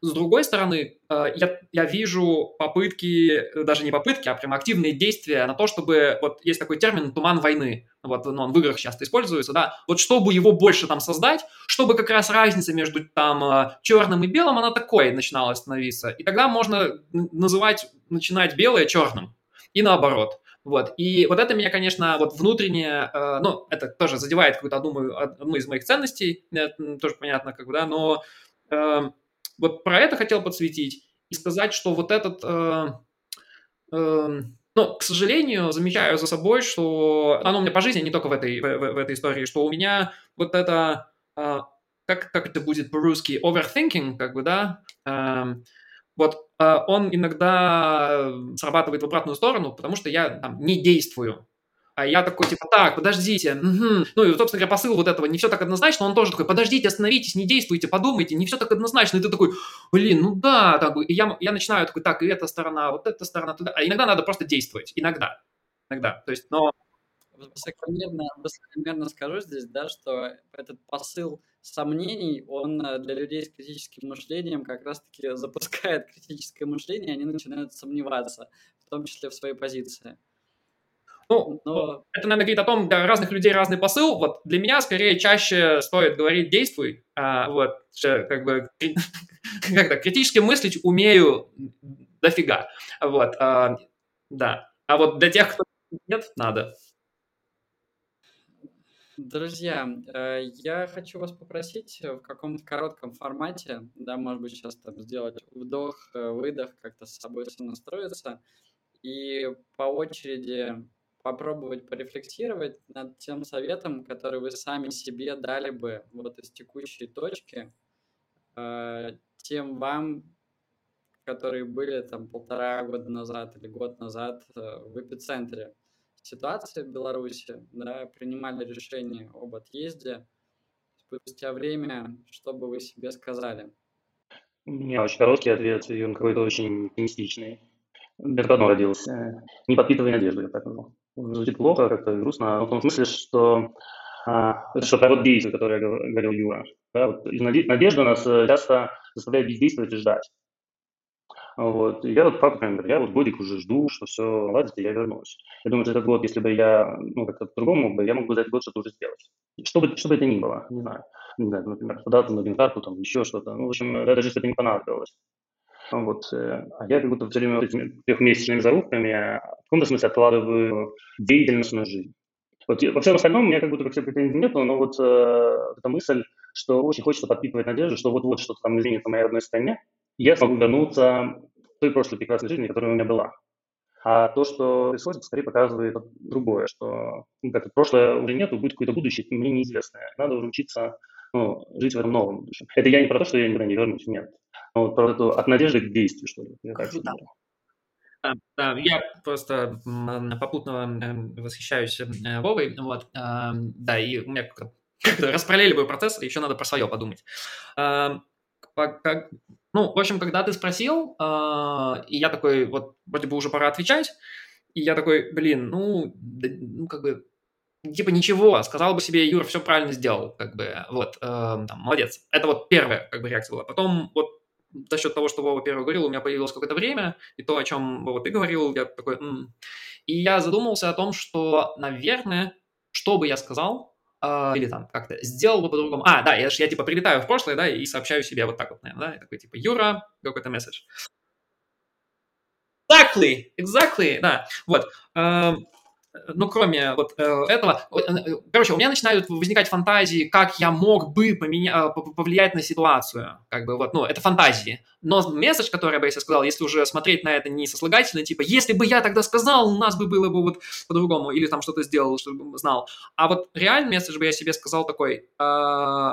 С другой стороны, э, я, я вижу попытки, даже не попытки, а прям активные действия на то, чтобы, вот есть такой термин «туман войны», вот ну, он в играх часто используется, да, вот чтобы его больше там создать, чтобы как раз разница между там э, черным и белым, она такой начинала становиться, и тогда можно называть, начинать белое черным, и наоборот. Вот. И вот это меня, конечно, вот внутренне, э, ну, это тоже задевает какую-то одну, одну из моих ценностей, это тоже понятно, как бы, да, но э, вот про это хотел подсветить и сказать, что вот этот... Э, э, ну, к сожалению, замечаю за собой, что оно у меня по жизни, не только в этой, в, в, в этой истории, что у меня вот это, э, как, как это будет по-русски, overthinking, как бы, да, э, вот э, он иногда срабатывает в обратную сторону, потому что я там не действую. А я такой, типа, так, подождите, угу. ну и, собственно говоря, посыл вот этого, не все так однозначно, он тоже такой, подождите, остановитесь, не действуйте, подумайте, не все так однозначно, и ты такой, блин, ну да, так, и я, я начинаю такой, так, и эта сторона, вот эта сторона, туда, а иногда надо просто действовать, иногда, иногда, то есть, но... Высокомерно, высокомерно скажу здесь, да, что этот посыл сомнений, он э, для людей с критическим мышлением как раз-таки запускает критическое мышление, и они начинают сомневаться, в том числе в своей позиции. Ну, Но... это, наверное, говорит о том, для разных людей разный посыл. Вот для меня скорее чаще стоит говорить «действуй». А, вот, как бы, как-то критически мыслить умею дофига. Вот, а, да. А вот для тех, кто нет, надо. Друзья, э, я хочу вас попросить в каком-то коротком формате, да, может быть, сейчас там сделать вдох, э, выдох, как-то с собой сонастроиться и по очереди попробовать порефлексировать над тем советом, который вы сами себе дали бы вот из текущей точки, э, тем вам, которые были там полтора года назад или год назад э, в эпицентре ситуации в Беларуси, да, принимали решение об отъезде, спустя время, что бы вы себе сказали? У меня очень короткий ответ, и он какой-то очень оптимистичный. Одного родился. Не подпитывай надежду, я так назову звучит плохо, как-то грустно, но в том смысле, что а, это что про вот действие, которое говорил Юра. Да, вот, надежда нас э, часто заставляет бездействовать и ждать. Вот. И я вот факт, например, я вот годик уже жду, что все наладится, и я вернусь. Я думаю, что этот год, если бы я, ну, как-то по-другому бы, я мог бы за этот год что-то уже сделать. Что бы, что бы это ни было, не знаю. Не знаю, например, податься на грин-карту, там, еще что-то. Ну, в общем, даже если это не понадобилось. Вот. Э, а я как будто все время вот этими трехмесячными зарубками в каком-то смысле откладываю деятельность на жизнь. Вот во всем остальном у меня как будто как все претензий нет, но вот э, эта мысль, что очень хочется подпитывать надежду, что вот-вот что-то там изменится в моей родной стране, я смогу вернуться в той прошлой прекрасной жизни, которая у меня была. А то, что происходит, скорее показывает другое, что ну, как прошлое уже нету, будет какое-то будущее, мне неизвестное. Надо уже учиться ну, жить в этом новом будущем. Это я не про то, что я никогда не вернусь, нет. Но вот про эту от надежды к действию, что ли. Я так да. Я просто попутно восхищаюсь э, Вовой, вот, да, и у меня как-то распараллелевый процесс, еще надо про свое подумать. Ну, в общем, когда ты спросил, а, и я такой, вот, вроде бы уже пора отвечать, и я такой, блин, ну, ну как бы, типа ничего, сказал бы себе, Юр, все правильно сделал, как бы, вот, э, там, молодец. Это вот первая, как бы, реакция была. Потом вот за счет того, что Вова первый говорил, у меня появилось какое-то время, и то, о чем Вова ты говорил, я такой, М". и я задумался о том, что, наверное, что бы я сказал, э, или там как-то сделал бы по-другому. А, да, я, я типа прилетаю в прошлое, да, и сообщаю себе вот так вот, наверное, да, я такой типа, Юра, какой-то месседж. Exactly, exactly, да, вот. Э, ну, кроме вот э, этого, э, короче, у меня начинают возникать фантазии, как я мог бы поменя... Э, повлиять на ситуацию, как бы вот, ну, это фантазии. Но месседж, который бы я сказал, если уже смотреть на это не сослагательно, типа, если бы я тогда сказал, у нас бы было бы вот по-другому, или там что-то сделал, чтобы знал. А вот реальный месседж бы я себе сказал такой, э,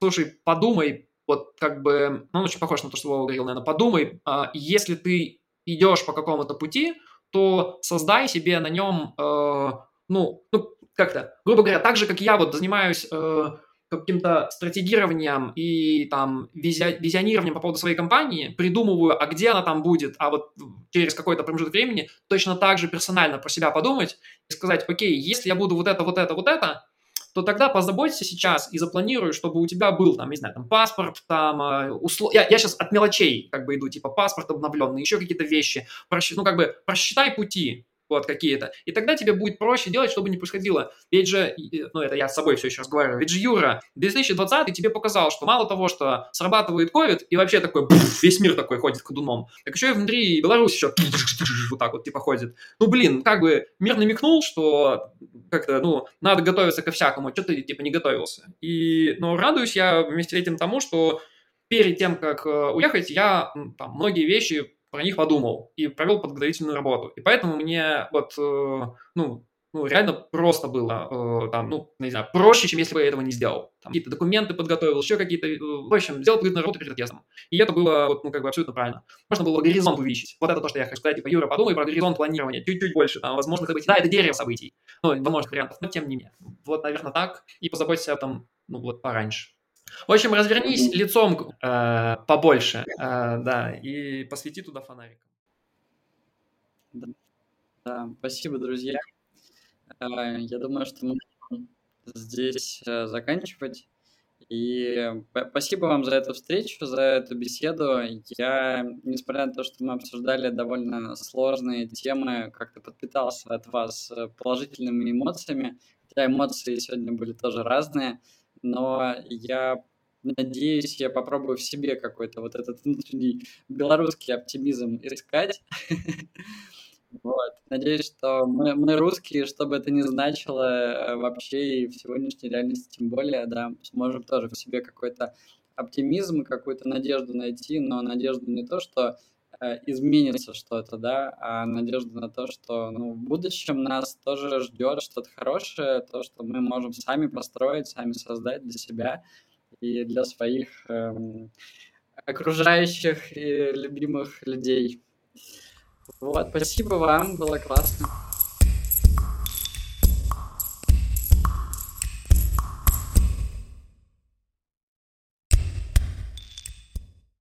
слушай, подумай, вот как бы, ну, очень похож на то, что Вова говорил, наверное, подумай, э, если ты идешь по какому-то пути, то создай себе на нем, э, ну, ну, как-то, грубо говоря, так же, как я вот занимаюсь э, каким-то стратегированием и там визия, визионированием по поводу своей компании, придумываю, а где она там будет, а вот через какой-то промежуток времени точно так же персонально про себя подумать и сказать, окей, если я буду вот это, вот это, вот это, то тогда позаботься сейчас и запланируй, чтобы у тебя был, там, не знаю, там, паспорт, там, э, услов... я, я сейчас от мелочей как бы иду, типа, паспорт обновленный, еще какие-то вещи, Просч... ну, как бы, просчитай пути, вот какие-то. И тогда тебе будет проще делать, чтобы не происходило. Ведь же, ну это я с собой все еще разговариваю, ведь же Юра, 2020 тебе показал, что мало того, что срабатывает COVID, и вообще такой, пфф, весь мир такой ходит ходуном, так еще и внутри Беларуси еще вот так вот типа ходит. Ну блин, как бы мир намекнул, что как-то, ну, надо готовиться ко всякому, что ты типа не готовился. И, ну, радуюсь я вместе с этим тому, что перед тем, как э, уехать, я там, многие вещи про них подумал и провел подготовительную работу. И поэтому мне вот, э, ну, ну, реально просто было, э, там, ну, не знаю, проще, чем если бы я этого не сделал. Там, какие-то документы подготовил, еще какие-то, э, в общем, сделал предварительную работу перед отъездом. И это было, вот, ну, как бы абсолютно правильно. Можно было горизонт увеличить. Вот это то, что я хочу сказать, типа, Юра, подумай про горизонт планирования, чуть-чуть больше, там, возможно, событий. Да, это дерево событий, ну, возможных вариантов, но тем не менее. Вот, наверное, так, и позаботься об этом, ну, вот, пораньше. В общем, развернись лицом э, побольше, э, да, и посвети туда фонариком. Да. да, спасибо, друзья. Э, я думаю, что мы здесь э, заканчивать. И спасибо вам за эту встречу, за эту беседу. Я, несмотря на то, что мы обсуждали довольно сложные темы, как-то подпитался от вас э, положительными эмоциями. Хотя эмоции сегодня были тоже разные, но я надеюсь, я попробую в себе какой-то вот этот внутренний белорусский оптимизм искать. Вот. Надеюсь, что мы, мы русские, что бы это ни значило э, вообще и в сегодняшней реальности тем более, да, сможем тоже в себе какой-то оптимизм, какую-то надежду найти, но надежду не то, что изменится что-то, да, а надежду на то, что ну, в будущем нас тоже ждет что-то хорошее, то, что мы можем сами построить, сами создать для себя и для своих эм, окружающих и любимых людей. Вот, спасибо вам, было классно.